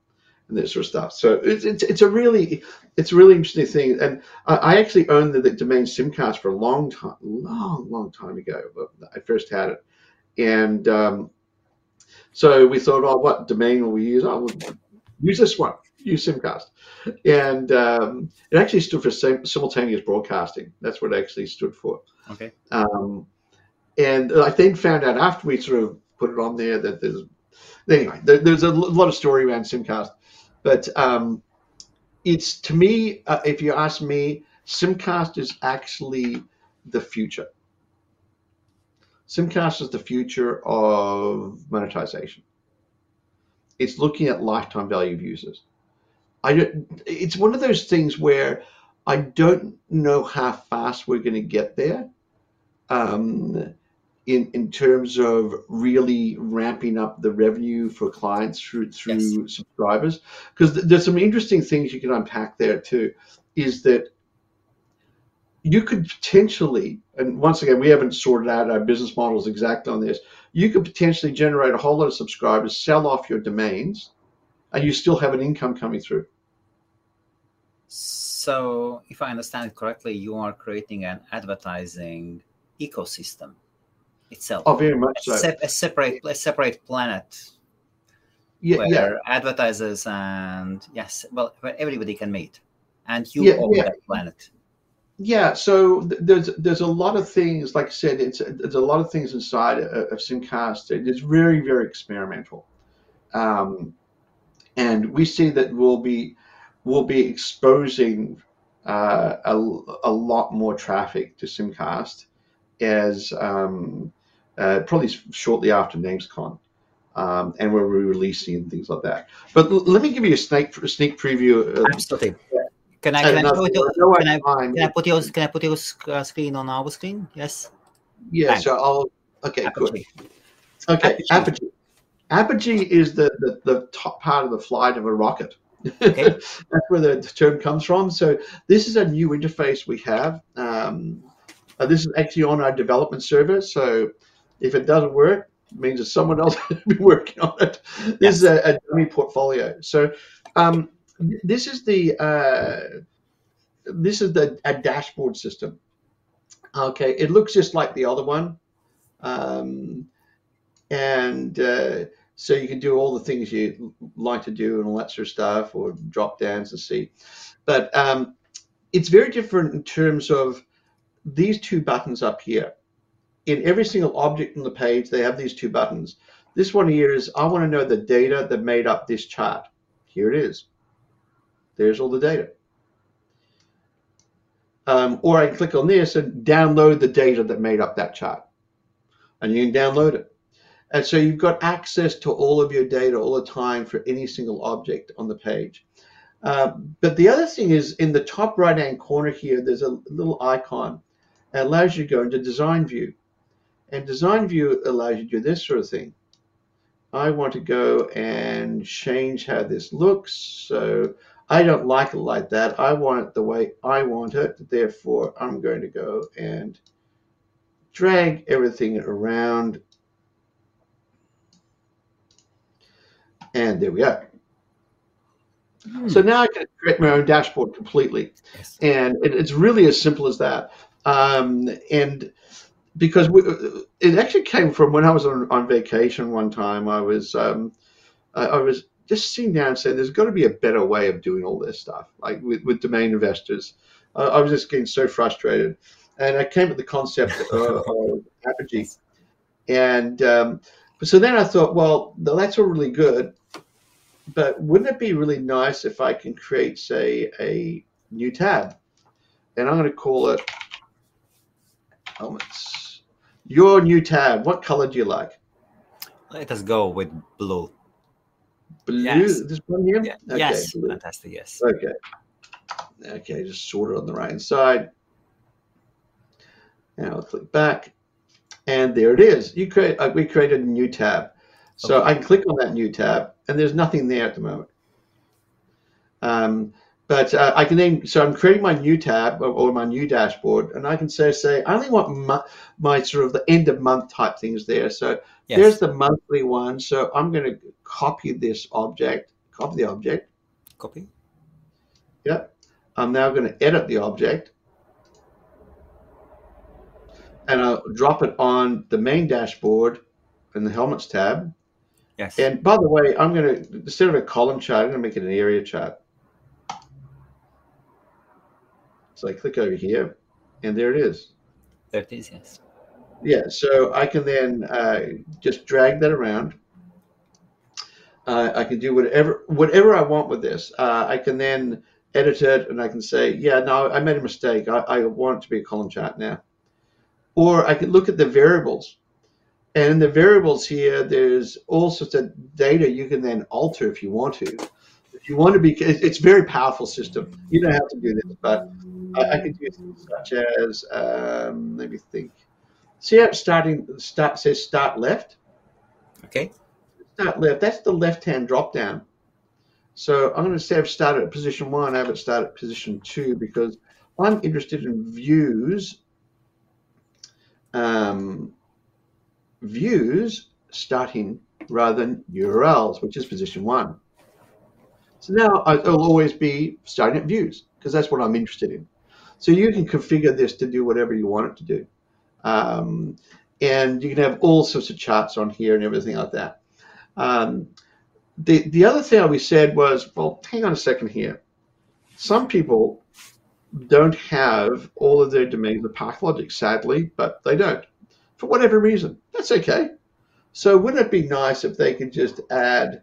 and this sort of stuff. So it's, it's, it's a really it's a really interesting thing. And i, I actually owned the, the domain simcast for a long time long long time ago i first had it and um, so we thought, oh, what domain will we use? Oh, we'll use this one, use Simcast. And um, it actually stood for sim- simultaneous broadcasting. That's what it actually stood for. Okay. Um, and I then found out after we sort of put it on there that there's, anyway, there, there's a lot of story around Simcast. But um, it's, to me, uh, if you ask me, Simcast is actually the future. Simcast is the future of monetization. It's looking at lifetime value of users. I don't, it's one of those things where I don't know how fast we're going to get there um, in, in terms of really ramping up the revenue for clients through, through subscribers. Because there's some interesting things you can unpack there too, is that you could potentially, and once again, we haven't sorted out our business models exact on this. You could potentially generate a whole lot of subscribers, sell off your domains, and you still have an income coming through. So, if I understand it correctly, you are creating an advertising ecosystem itself. Oh, very much a, so. sep- a separate, a separate planet Yeah, where yeah, advertisers and yes, well, where everybody can meet, and you Yeah, own yeah. that planet. Yeah. So th- there's there's a lot of things, like I said, it's there's a lot of things inside of, of Simcast. It's very very experimental, um, and we see that we'll be we'll be exposing uh, a, a lot more traffic to Simcast as um, uh, probably shortly after NamesCon. Um, and we're releasing and things like that. But l- let me give you a sneak a sneak preview. Of, Absolutely. Can I can I, your, no, can I can I put your can I put your uh, screen on our screen? Yes. Yeah, Thanks. so I'll okay, good. Apogee. Okay, Apogee. apogee. Apogee is the, the, the top part of the flight of a rocket. Okay. That's where the term comes from. So this is a new interface we have. Um, uh, this is actually on our development server. So if it doesn't work, it means that someone else has been working on it. This is a, a dummy portfolio. So um, this is the uh, this is the a dashboard system. Okay, it looks just like the other one. Um, and uh, so you can do all the things you like to do and all that sort of stuff, or drop downs and see. But um, it's very different in terms of these two buttons up here. In every single object on the page, they have these two buttons. This one here is I want to know the data that made up this chart. Here it is. There's all the data. Um, or I can click on this and download the data that made up that chart. And you can download it. And so you've got access to all of your data all the time for any single object on the page. Uh, but the other thing is in the top right hand corner here, there's a little icon that allows you to go into design view. And design view allows you to do this sort of thing. I want to go and change how this looks. So I don't like it like that. I want it the way I want it. Therefore, I'm going to go and drag everything around. And there we go. Hmm. So now I can create my own dashboard completely. Yes. And it, it's really as simple as that. Um, and because we, it actually came from when I was on, on vacation one time. I was um, I, I, was just sitting down and saying, "There's got to be a better way of doing all this stuff." Like with, with domain investors, uh, I was just getting so frustrated, and I came with the concept of, of Apogee, and um, so then I thought, well, that's all really good, but wouldn't it be really nice if I can create, say, a new tab, and I'm going to call it your new tab, what color do you like? Let us go with blue. Blue? Yes. This one here? Yeah. Okay, yes. Blue. Fantastic. Yes. Okay. Okay, just sort it on the right hand side. Now I'll click back. And there it is. You create uh, we created a new tab. So okay. I can click on that new tab and there's nothing there at the moment. Um, but uh, I can then, so I'm creating my new tab or, or, my new dashboard, and I can say, say, I only want my, my sort of the end of month type things there. So yes. there's the monthly one. So I'm going to copy this object, copy the object. Copy. Yep. I'm now going to edit the object. And I'll drop it on the main dashboard in the Helmut's tab. Yes. And by the way, I'm going to, instead of a column chart, I'm going to make it an area chart. So I click over here, and there it is. There it is, yes. Yeah, so I can then uh, just drag that around. Uh, I can do whatever whatever I want with this. Uh, I can then edit it, and I can say, yeah, no, I made a mistake. I, I want it to be a column chart now. Or I can look at the variables. And in the variables here, there's all sorts of data you can then alter if you want to. If you want to be, it's a very powerful system. You don't have to do this, but I, I could use things such as, um, let me think. See how it's starting, start says start left? Okay. Start left, that's the left-hand drop down. So I'm going to say I've started at position one, I haven't started at position two because I'm interested in views, um, views starting rather than URLs, which is position one. So now I'll always be starting at views because that's what I'm interested in. So you can configure this to do whatever you want it to do. Um, and you can have all sorts of charts on here and everything like that. Um, the, the other thing we said was, well, hang on a second here. Some people don't have all of their domains with ParkLogic, sadly, but they don't for whatever reason. That's okay. So wouldn't it be nice if they could just add,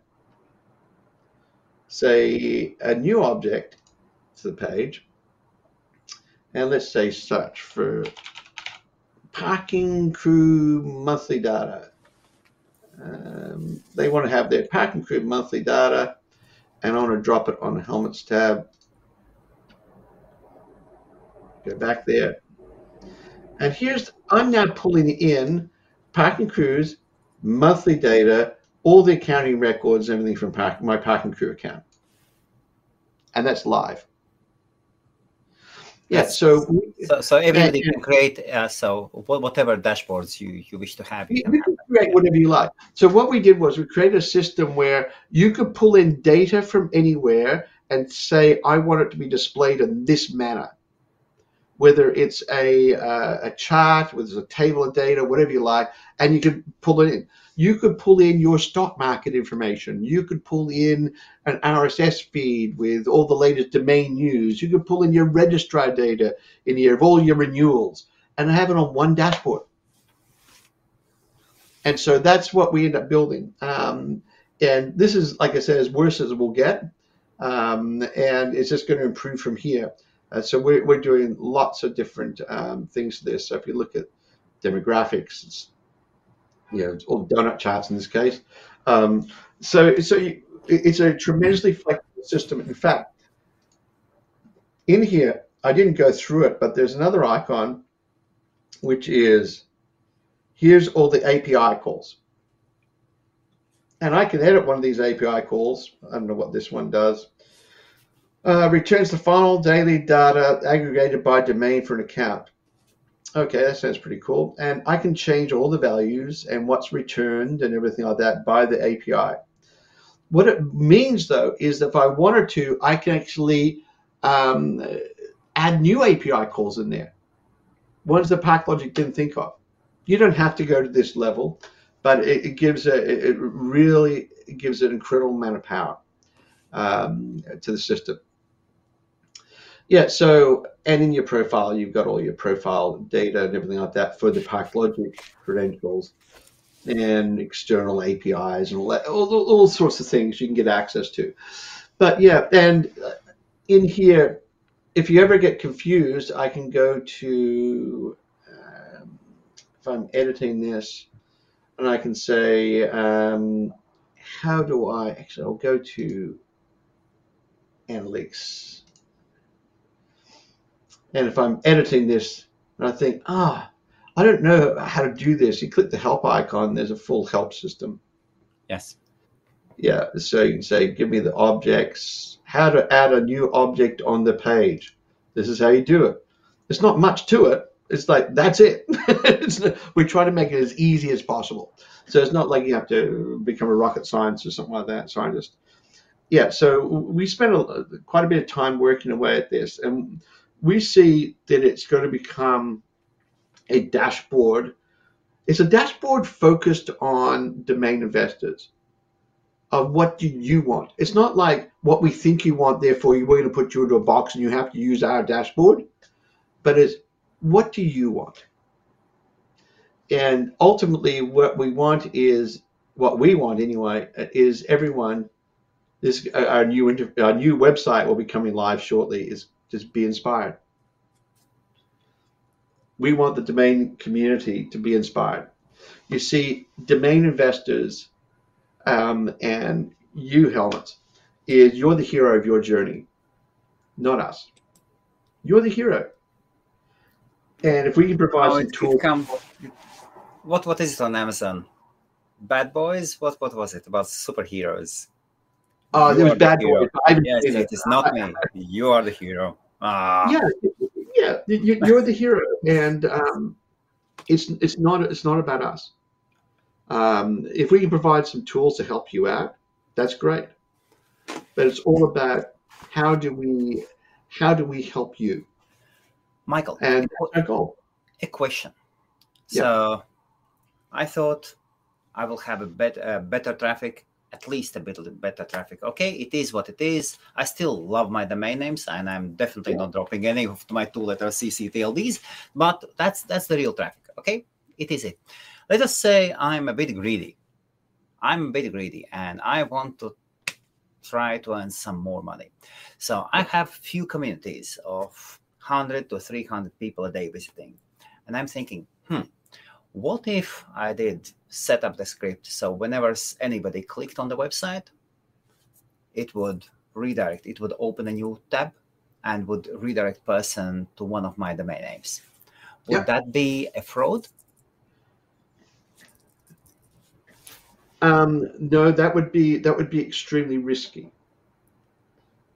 say, a new object to the page and let's say search for Parking Crew monthly data. Um, they want to have their Parking Crew monthly data, and I want to drop it on the Helmut's tab. Go back there. And here's, I'm now pulling in Parking Crews, monthly data, all the accounting records, everything from park, my Parking Crew account. And that's live. Yeah, so so, so everybody can create uh, so whatever dashboards you you wish to have. You, can, can create whatever you like. So what we did was we created a system where you could pull in data from anywhere and say I want it to be displayed in this manner. whether it's a, uh, a chart, whether it's a table of data, whatever you like, and you can pull it in. You could pull in your stock market information. You could pull in an RSS feed with all the latest domain news. You could pull in your registrar data in here of all your renewals and have it on one dashboard. And so that's what we end up building. Um, and this is, like I said, as worse as it will get. Um, and it's just going to improve from here. Uh, so we're, we're doing lots of different um, things to this. So if you look at demographics, it's, you know, all donut charts in this case. Um, so so you, it's a tremendously flexible system. In fact, in here, I didn't go through it, but there's another icon, which is here's all the API calls. And I can edit one of these API calls. I don't know what this one does. Uh, returns the final daily data aggregated by domain for an account. Okay, that sounds pretty cool. And I can change all the values and what's returned and everything like that by the API. What it means, though, is that if I wanted to, I can actually um, add new API calls in there, ones that ParkLogic didn't think of. You don't have to go to this level, but it, it gives a, it really gives an incredible amount of power um, to the system. Yeah, so and in your profile, you've got all your profile data and everything like that for the ParkLogic credentials and external APIs and all, that, all, all sorts of things you can get access to. But yeah, and in here, if you ever get confused, I can go to, um, if I'm editing this, and I can say, um, how do I, actually, I'll go to analytics and if I'm editing this and I think, ah, I don't know how to do this, you click the help icon, there's a full help system. Yes. Yeah, so you can say, give me the objects, how to add a new object on the page. This is how you do it. There's not much to it. It's like, that's it. it's, we try to make it as easy as possible. So it's not like you have to become a rocket science or something like that, scientist. Yeah, so we spent a, quite a bit of time working away at this. And we see that it's going to become a dashboard. It's a dashboard focused on domain investors of what do you want. It's not like what we think you want, therefore we're going to put you into a box and you have to use our dashboard, but it's what do you want? And ultimately, what we want is what we want anyway is everyone. This our new our new website will be coming live shortly. Is just be inspired. We want the domain community to be inspired. You see, domain investors um, and you, Helmut, is you're the hero of your journey, not us. You're the hero. And if we can provide oh, some tools. Become, what, what is it on Amazon? Bad Boys? What, what was it about superheroes? Oh, uh, it was Bad Boys. Yes, it is not me. You are the hero. Ah. Yeah, yeah, you, are the hero, and um, it's it's not it's not about us. Um, if we can provide some tools to help you out, that's great. But it's all about how do we how do we help you, Michael? And a goal. A question. Yeah. So, I thought I will have a better uh, better traffic at least a bit better traffic. Okay, it is what it is. I still love my domain names, and I'm definitely not dropping any of my two-letter CCTLDs. But that's that's the real traffic. Okay, it is it. Let us say I'm a bit greedy. I'm a bit greedy, and I want to try to earn some more money. So I have few communities of 100 to 300 people a day visiting, and I'm thinking, hmm, what if I did set up the script so whenever anybody clicked on the website, it would redirect, it would open a new tab and would redirect person to one of my domain names. Would yeah. that be a fraud? Um, no, that would be that would be extremely risky.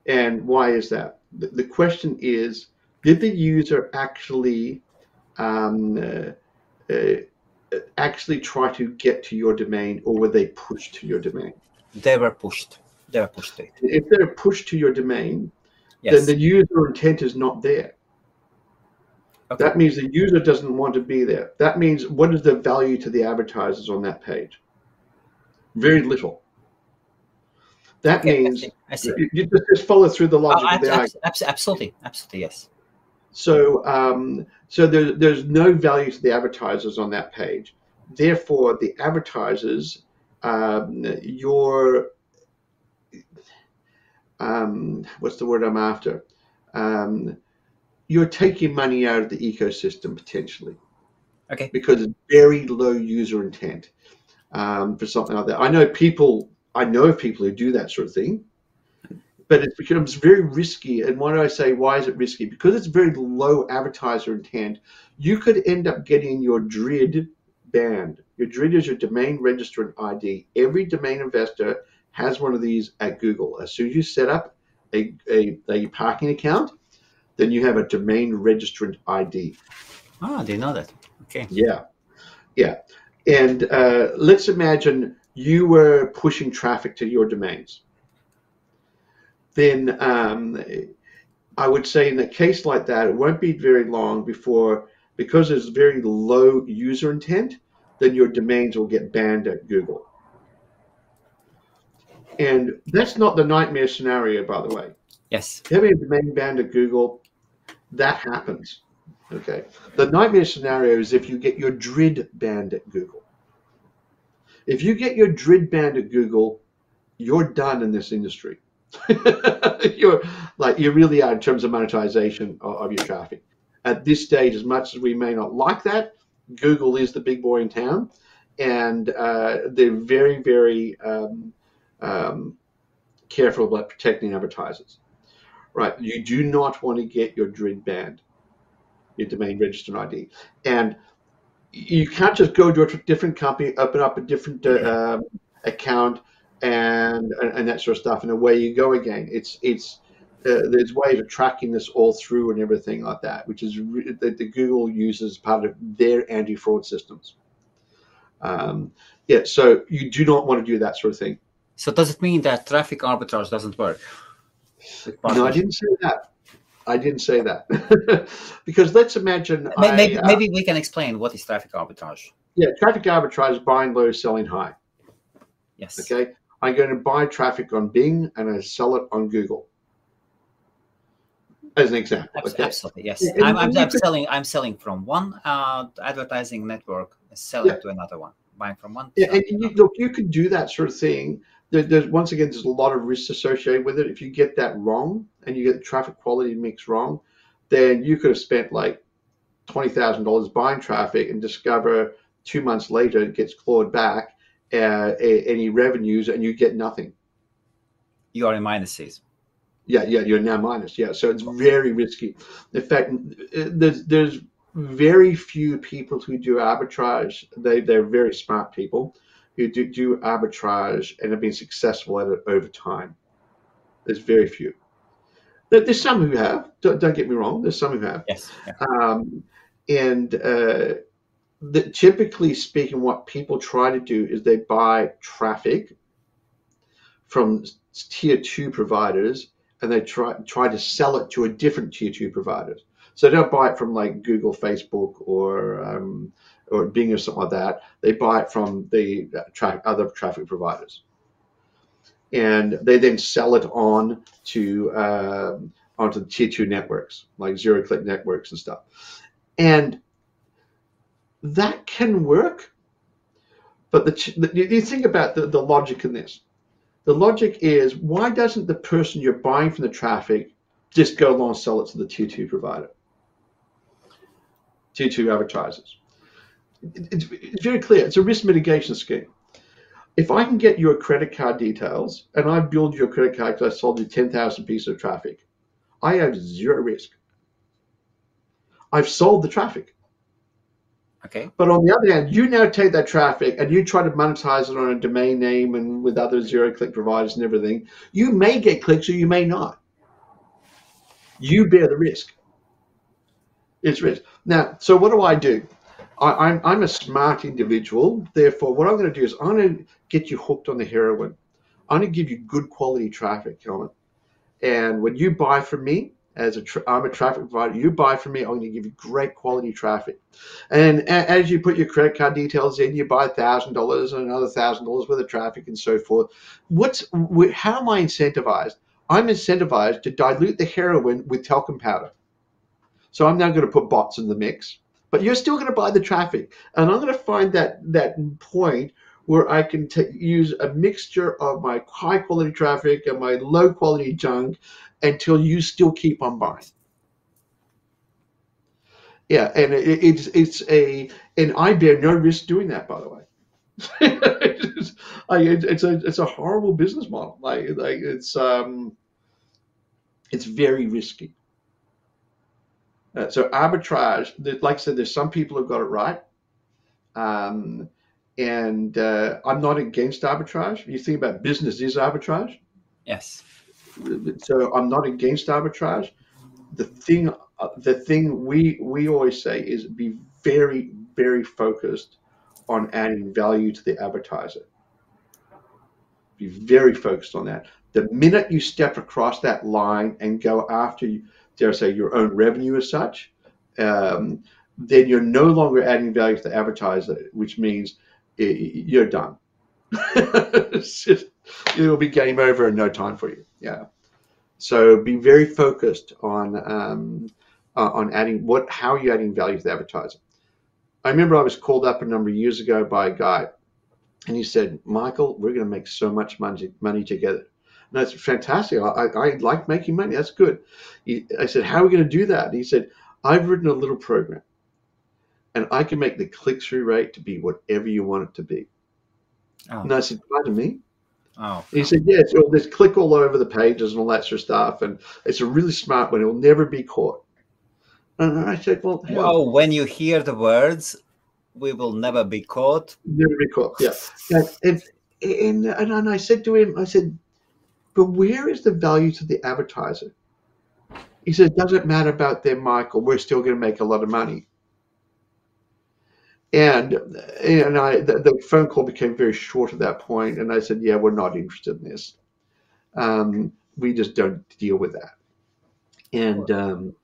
And why is that? The, the question is, did the user actually um, uh, uh, actually try to get to your domain or were they pushed to your domain? They were pushed. They were pushed. If they're pushed to your domain, yes. then the user intent is not there. Okay. That means the user doesn't want to be there. That means what is the value to the advertisers on that page? Very little. That okay, means I see. I see. You, you, just follow through the logic. Oh, abs- abs- absolutely, absolutely, yes. So, um, so there, there's no value to the advertisers on that page. Therefore, the advertisers, um, your, um, what's the word I'm after? Um, you're taking money out of the ecosystem potentially. Okay. Because it's very low user intent um, for something like that. I know people. I know people who do that sort of thing, but it becomes very risky. And why do I say why is it risky? Because it's very low advertiser intent. You could end up getting your DRID banned. Your DRID is your domain registrant ID. Every domain investor has one of these at Google. As soon as you set up a, a, a parking account, then you have a domain registrant ID. Ah, I didn't know that. Okay. Yeah, yeah. And uh, let's imagine you were pushing traffic to your domains. Then um, I would say in a case like that, it won't be very long before, because there's very low user intent, then your domains will get banned at Google. And that's not the nightmare scenario, by the way. Yes. Having a domain banned at Google that happens. Okay. The nightmare scenario is if you get your DRID banned at Google. If you get your DRID banned at Google, you're done in this industry. you're like you really are in terms of monetization of, of, your traffic. At this stage, as much as we may not like that, Google is the big boy in town, and uh, they're very, very um, um, careful about protecting advertisers right? You do not want to get your DRID banned, your domain registered ID, and you can't just go to a different company, open up a different uh, um, account, and, and that sort of stuff, and away you go again. It's it's uh, there's ways of tracking this all through and everything like that, which is re- that the Google uses part of their anti-fraud systems. Um, yeah, so you do not want to do that sort of thing. So does it mean that traffic arbitrage doesn't work? No, I didn't say that. I didn't say that because let's imagine. Maybe, I, uh, maybe we can explain what is traffic arbitrage. Yeah, traffic arbitrage is buying low, selling high. Yes. Okay. I'm going to buy traffic on Bing and I sell it on Google. As an example. Okay? Absolutely. Yes. Yeah, I'm, I'm, I'm selling. I'm selling from one uh, advertising network, selling yeah. to another one. Buying from one. Yeah, and you, look, you could do that sort of thing there, there's once again there's a lot of risks associated with it. If you get that wrong and you get the traffic quality mix wrong, then you could have spent like twenty thousand dollars buying traffic and discover two months later it gets clawed back uh, any revenues and you get nothing. You are in minuses. Yeah, yeah, you're now minus. Yeah, so it's very risky. In fact, there's there's very few people who do arbitrage. They they're very smart people who do, do arbitrage and have been successful at it over time. There's very few. There's some who have. Don't, don't get me wrong. There's some who have. Yes. Yeah. Um, and uh, the, typically speaking, what people try to do is they buy traffic from tier two providers and they try try to sell it to a different tier two providers. So they don't buy it from like Google, Facebook, or um, or Bing or something like that. They buy it from the tra- other traffic providers, and they then sell it on to uh, onto the tier two networks like zero click networks and stuff, and that can work. But the, you think about the, the logic in this. The logic is why doesn't the person you're buying from the traffic just go along and sell it to the tier two provider, tier two advertisers? it's, it's very clear. It's a risk mitigation scheme. If I can get your credit card details and I build your credit card because I sold you 10,000 pieces of traffic, I have zero risk. I've sold the traffic. Okay. But on the other hand, you now take that traffic and you try to monetize it on a domain name and with other zero click providers and everything. You may get clicks or you may not. You bear the risk. It's risk. Now, so what do I do? I, am I'm, I'm a smart individual. Therefore, what I'm going to do is I'm going to get you hooked on the heroin. I'm going to give you good quality traffic on it. And when you buy from me, as a tra- I'm a traffic provider. You buy from me, I'm going to give you great quality traffic. And a- as you put your credit card details in, you buy thousand dollars and another thousand dollars worth of traffic and so forth. What's wh- how am I incentivized? I'm incentivized to dilute the heroin with talcum powder. So I'm now going to put bots in the mix, but you're still going to buy the traffic, and I'm going to find that that point where I can t- use a mixture of my high quality traffic and my low quality junk until you still keep on buying. Yeah, and it, it's it's a and I bear no risk doing that. By the way, it's, it's a it's a horrible business model. Like like it's um it's very risky. Uh, so arbitrage, like I said, there's some people who've got it right. Um, and uh, I'm not against arbitrage. You think about business is arbitrage. Yes. So I'm not against arbitrage. The thing, the thing we we always say is be very very focused on adding value to the advertiser. Be very focused on that. The minute you step across that line and go after, dare I say, your own revenue as such, um, then you're no longer adding value to the advertiser, which means you're done. just, it'll be game over in no time for you. Yeah. So be very focused on um, uh, on adding what how are you adding value to the advertiser. I remember I was called up a number of years ago by a guy, and he said, "Michael, we're going to make so much money money together." And that's fantastic. I, I, I like making money. That's good. He, I said, "How are we going to do that?" And he said, "I've written a little program, and I can make the click through rate to be whatever you want it to be." Oh. And I said, pardon me? Oh. he said, yeah, so there's click all over the pages and all that sort of stuff. And it's a really smart one. It will never be caught. And I said, well, hell. when you hear the words, we will never be caught. Never be caught, yeah. And, and, and, and I said to him, I said, but where is the value to the advertiser? He said, it doesn't matter about them, Michael. We're still going to make a lot of money. And and I the, the, phone call became very short at that point, and I said, "Yeah, we're not interested in this. Um, we just don't deal with that." And um,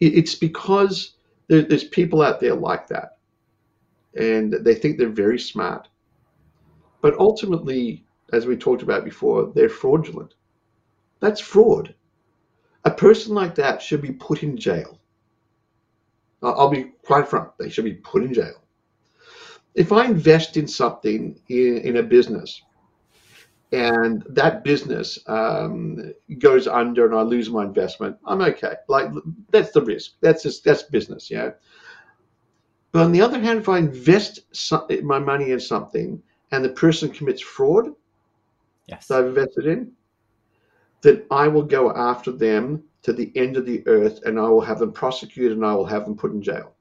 it, it's because there, there's people out there like that, and they think they're very smart, but ultimately, as we talked about before, they're fraudulent. That's fraud. A person like that should be put in jail. I'll be quite frank; they should be put in jail if I invest in something in, in a business and that business um, goes under and I lose my investment, I'm okay. Like that's the risk. That's just that's business, yeah. But on the other hand, if I invest some, my money in something and the person commits fraud, yes, that I've invested in, then I will go after them to the end of the earth and I will have them prosecuted and I will have them put in jail.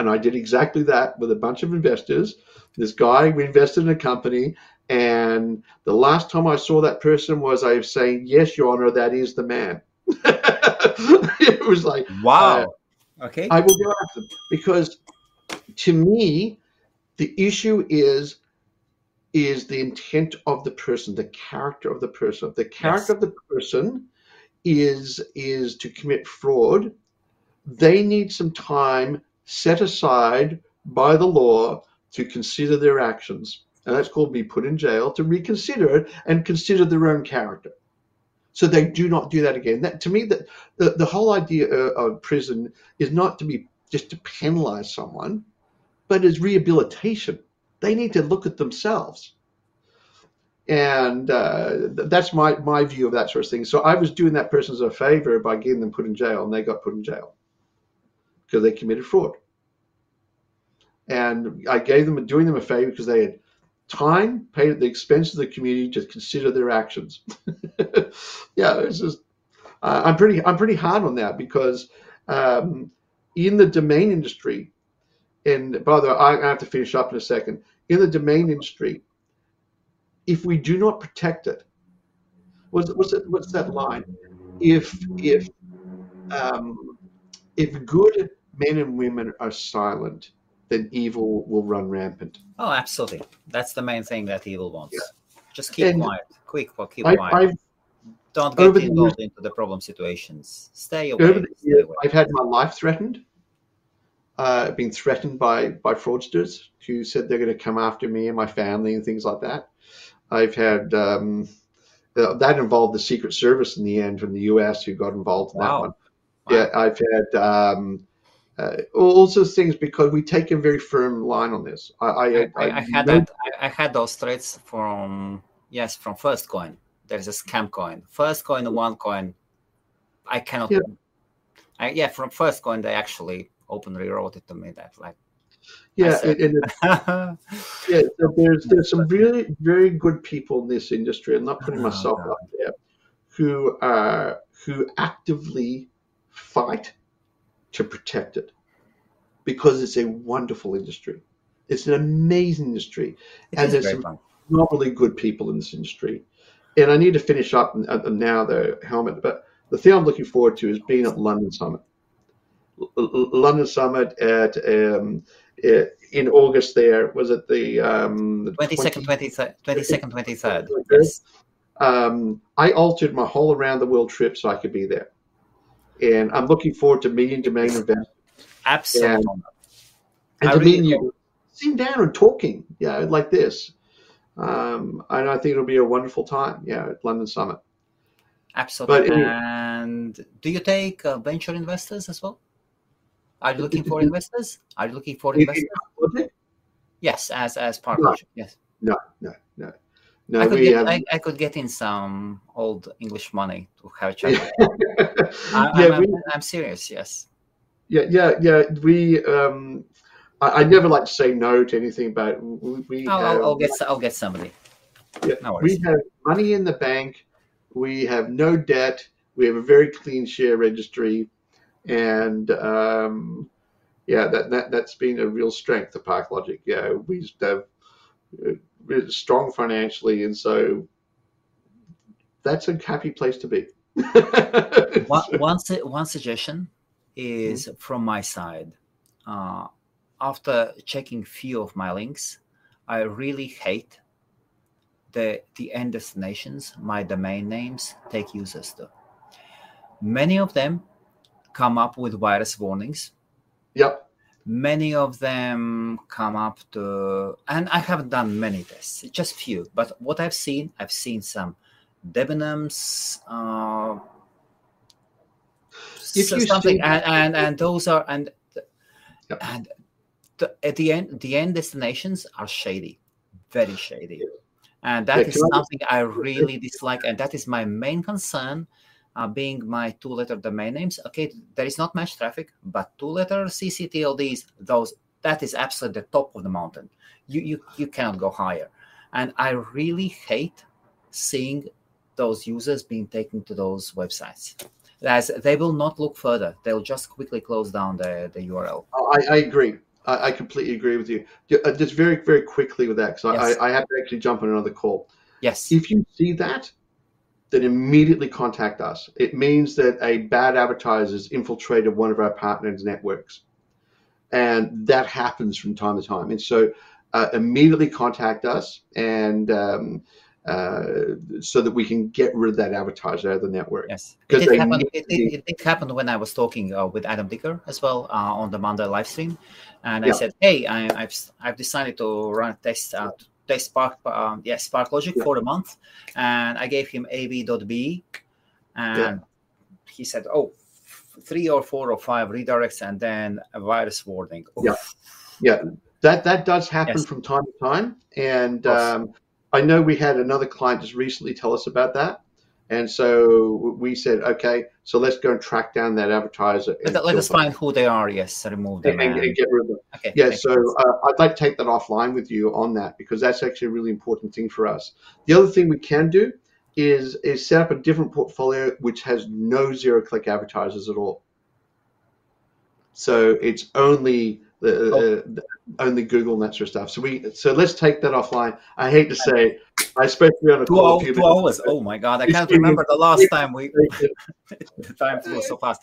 And I did exactly that with a bunch of investors. This guy, we invested in a company, and the last time I saw that person was I was saying, Yes, Your Honor, that is the man. it was like, Wow. Uh, okay. I will go after them because to me, the issue is is the intent of the person, the character of the person. The character yes. of the person is is to commit fraud. They need some time set aside by the law to consider their actions. And that's called be put in jail to reconsider it and consider their own character. So they do not do that again. That to me, that the, the whole idea of prison is not to be just to penalize someone, but as rehabilitation. They need to look at themselves. And uh, that's my, my view of that sort of thing. So I was doing that person a favor by getting them put in jail, and they got put in jail because they committed fraud. And I gave them doing them a favor because they had time paid at the expense of the community to consider their actions. yeah, it's just uh, I'm pretty I'm pretty hard on that because um, in the domain industry, and by the way, I, have to finish up in a second. In the domain industry, if we do not protect it, what's what's, it, what's that line? If if um, if good men and women are silent, then evil will run rampant. Oh, absolutely. That's the main thing that evil wants. Yeah. Just keep and quiet. Quick, well, keep I, quiet. I've, don't get Over the involved into the problem situations. Stay away. Over the stay years, away. I've had my life threatened. Uh, been threatened by by fraudsters who said they're going to come after me and my family and things like that. I've had um, th- that involved the Secret Service in the end from the U.S. who got involved in that one. Wow. Yeah, I've had um, uh, of things because we take a very firm line on this. I, I, I, I, I had that. I, had those threats from yes, from First Coin. There's a scam coin. First Coin and One Coin. I cannot. Yeah. I, yeah, from First Coin, they actually openly wrote it to me that like. Yeah, said- and yeah, so there's there's some really very good people in this industry. I'm not putting Oh, myself God. up there, who uh, who actively fight to protect it because it's a wonderful industry. It's an amazing industry, It And there's some- really good people in this industry. And I need to finish up uh, now the Helmut, but the thing I'm looking forward to is being at London Summit. London Summit at um, in August. There was it the um, the 22nd, 20 23rd, 22nd, 23rd. Yes. um, I altered my whole around the world trip so I could be there, and I'm looking forward to meeting domain investors Absolutely. and I to really meeting you, sitting down and talking, yeah, like this. Um, and I think it'll be a wonderful time, yeah, at London Summit. Absolutely. Anyway- and do you take uh, venture investors as well? Are you looking for investors? Are you looking for In- in investors? Yes, as as part No. Yes. No, no, no. I could we get have. I, I could get in some old English money to have a chat. yeah, I, yeah, I'm, we, I'm, serious. Yes. yeah, yeah, yeah. We. Um, I, I never like to say no to anything, but we, we I'll, have. I'll, get I'll get somebody. Yeah, No worries. we have money in the bank. We have no debt. We have a very clean share registry, and um, yeah, that, that that's been a real strength of ParkLogic. Yeah, we have uh, strong financially, and so that's a happy place to be. one, one, one suggestion is Mm-hmm. from my side. Uh, after checking few of my links, I really hate the the end destinations my domain names take users to. Many of them come up with virus warnings. Yep. Many of them come up to, and I haven't done many tests, just few. But what I've seen, I've seen some Debenhams, uh, If so- you something, see- and, and and those are and Yep. and the, at the end, the end destinations are shady, very shady, and that Yeah, is can I- something I really dislike, and that is my main concern. Uh, being my two-letter domain names, okay, there is not much traffic, but two-letter CCTLDs, those that is absolutely the top of the mountain. You you you cannot go higher, and I really hate seeing those users being taken to those websites. As they will not look further, they'll just quickly close down the, the URL. I, I agree. I, I completely agree with you. Uh, Just very, very quickly with that, because Yes. I, I have to actually jump on another call. Yes. If you see that, then immediately contact us. It means that a bad advertiser has infiltrated one of our partners' networks. And that happens from time to time. And so uh, immediately contact us and um, uh, so that we can get rid of that advertiser out of the network. Yes, it Because did happen. It, it, it did happen when I was talking uh, with Adam Dicker as well uh, on the Monday live stream, and I said, "Hey, I, I've I've decided to run a test uh, test Spark, um, yeah, Spark Logic Yeah. for a month," and I gave him av.be, and he said, "Oh, three or four or five redirects, and then a virus warning." Yeah. Oof. Yeah, that that does happen Yes. from time to time, and um, I know we had another client just recently tell us about that, and so we said, okay, so let's go and track down that advertiser Let, let us them find who they are. Yes, remove them. and, and, and- get rid of them. okay. Yeah, so uh, I'd like to take that offline with you on that because that's actually a really important thing for us. The other thing we can do is is set up a different portfolio which has no zero click advertisers at all. So it's only the, Oh. uh, the only Google and that sort of stuff. So we so let's take that offline. I hate to say, I you on a Two, hours, two hours. Oh my god, I can't remember the last time we the time flew so fast.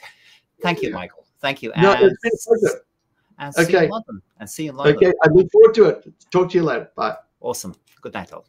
Thank you, Michael. Thank you. No, and, it's been a pleasure. and see you in London. And see you in London. Okay, I look forward to it. Talk to you later. Bye. Awesome. Good night, all.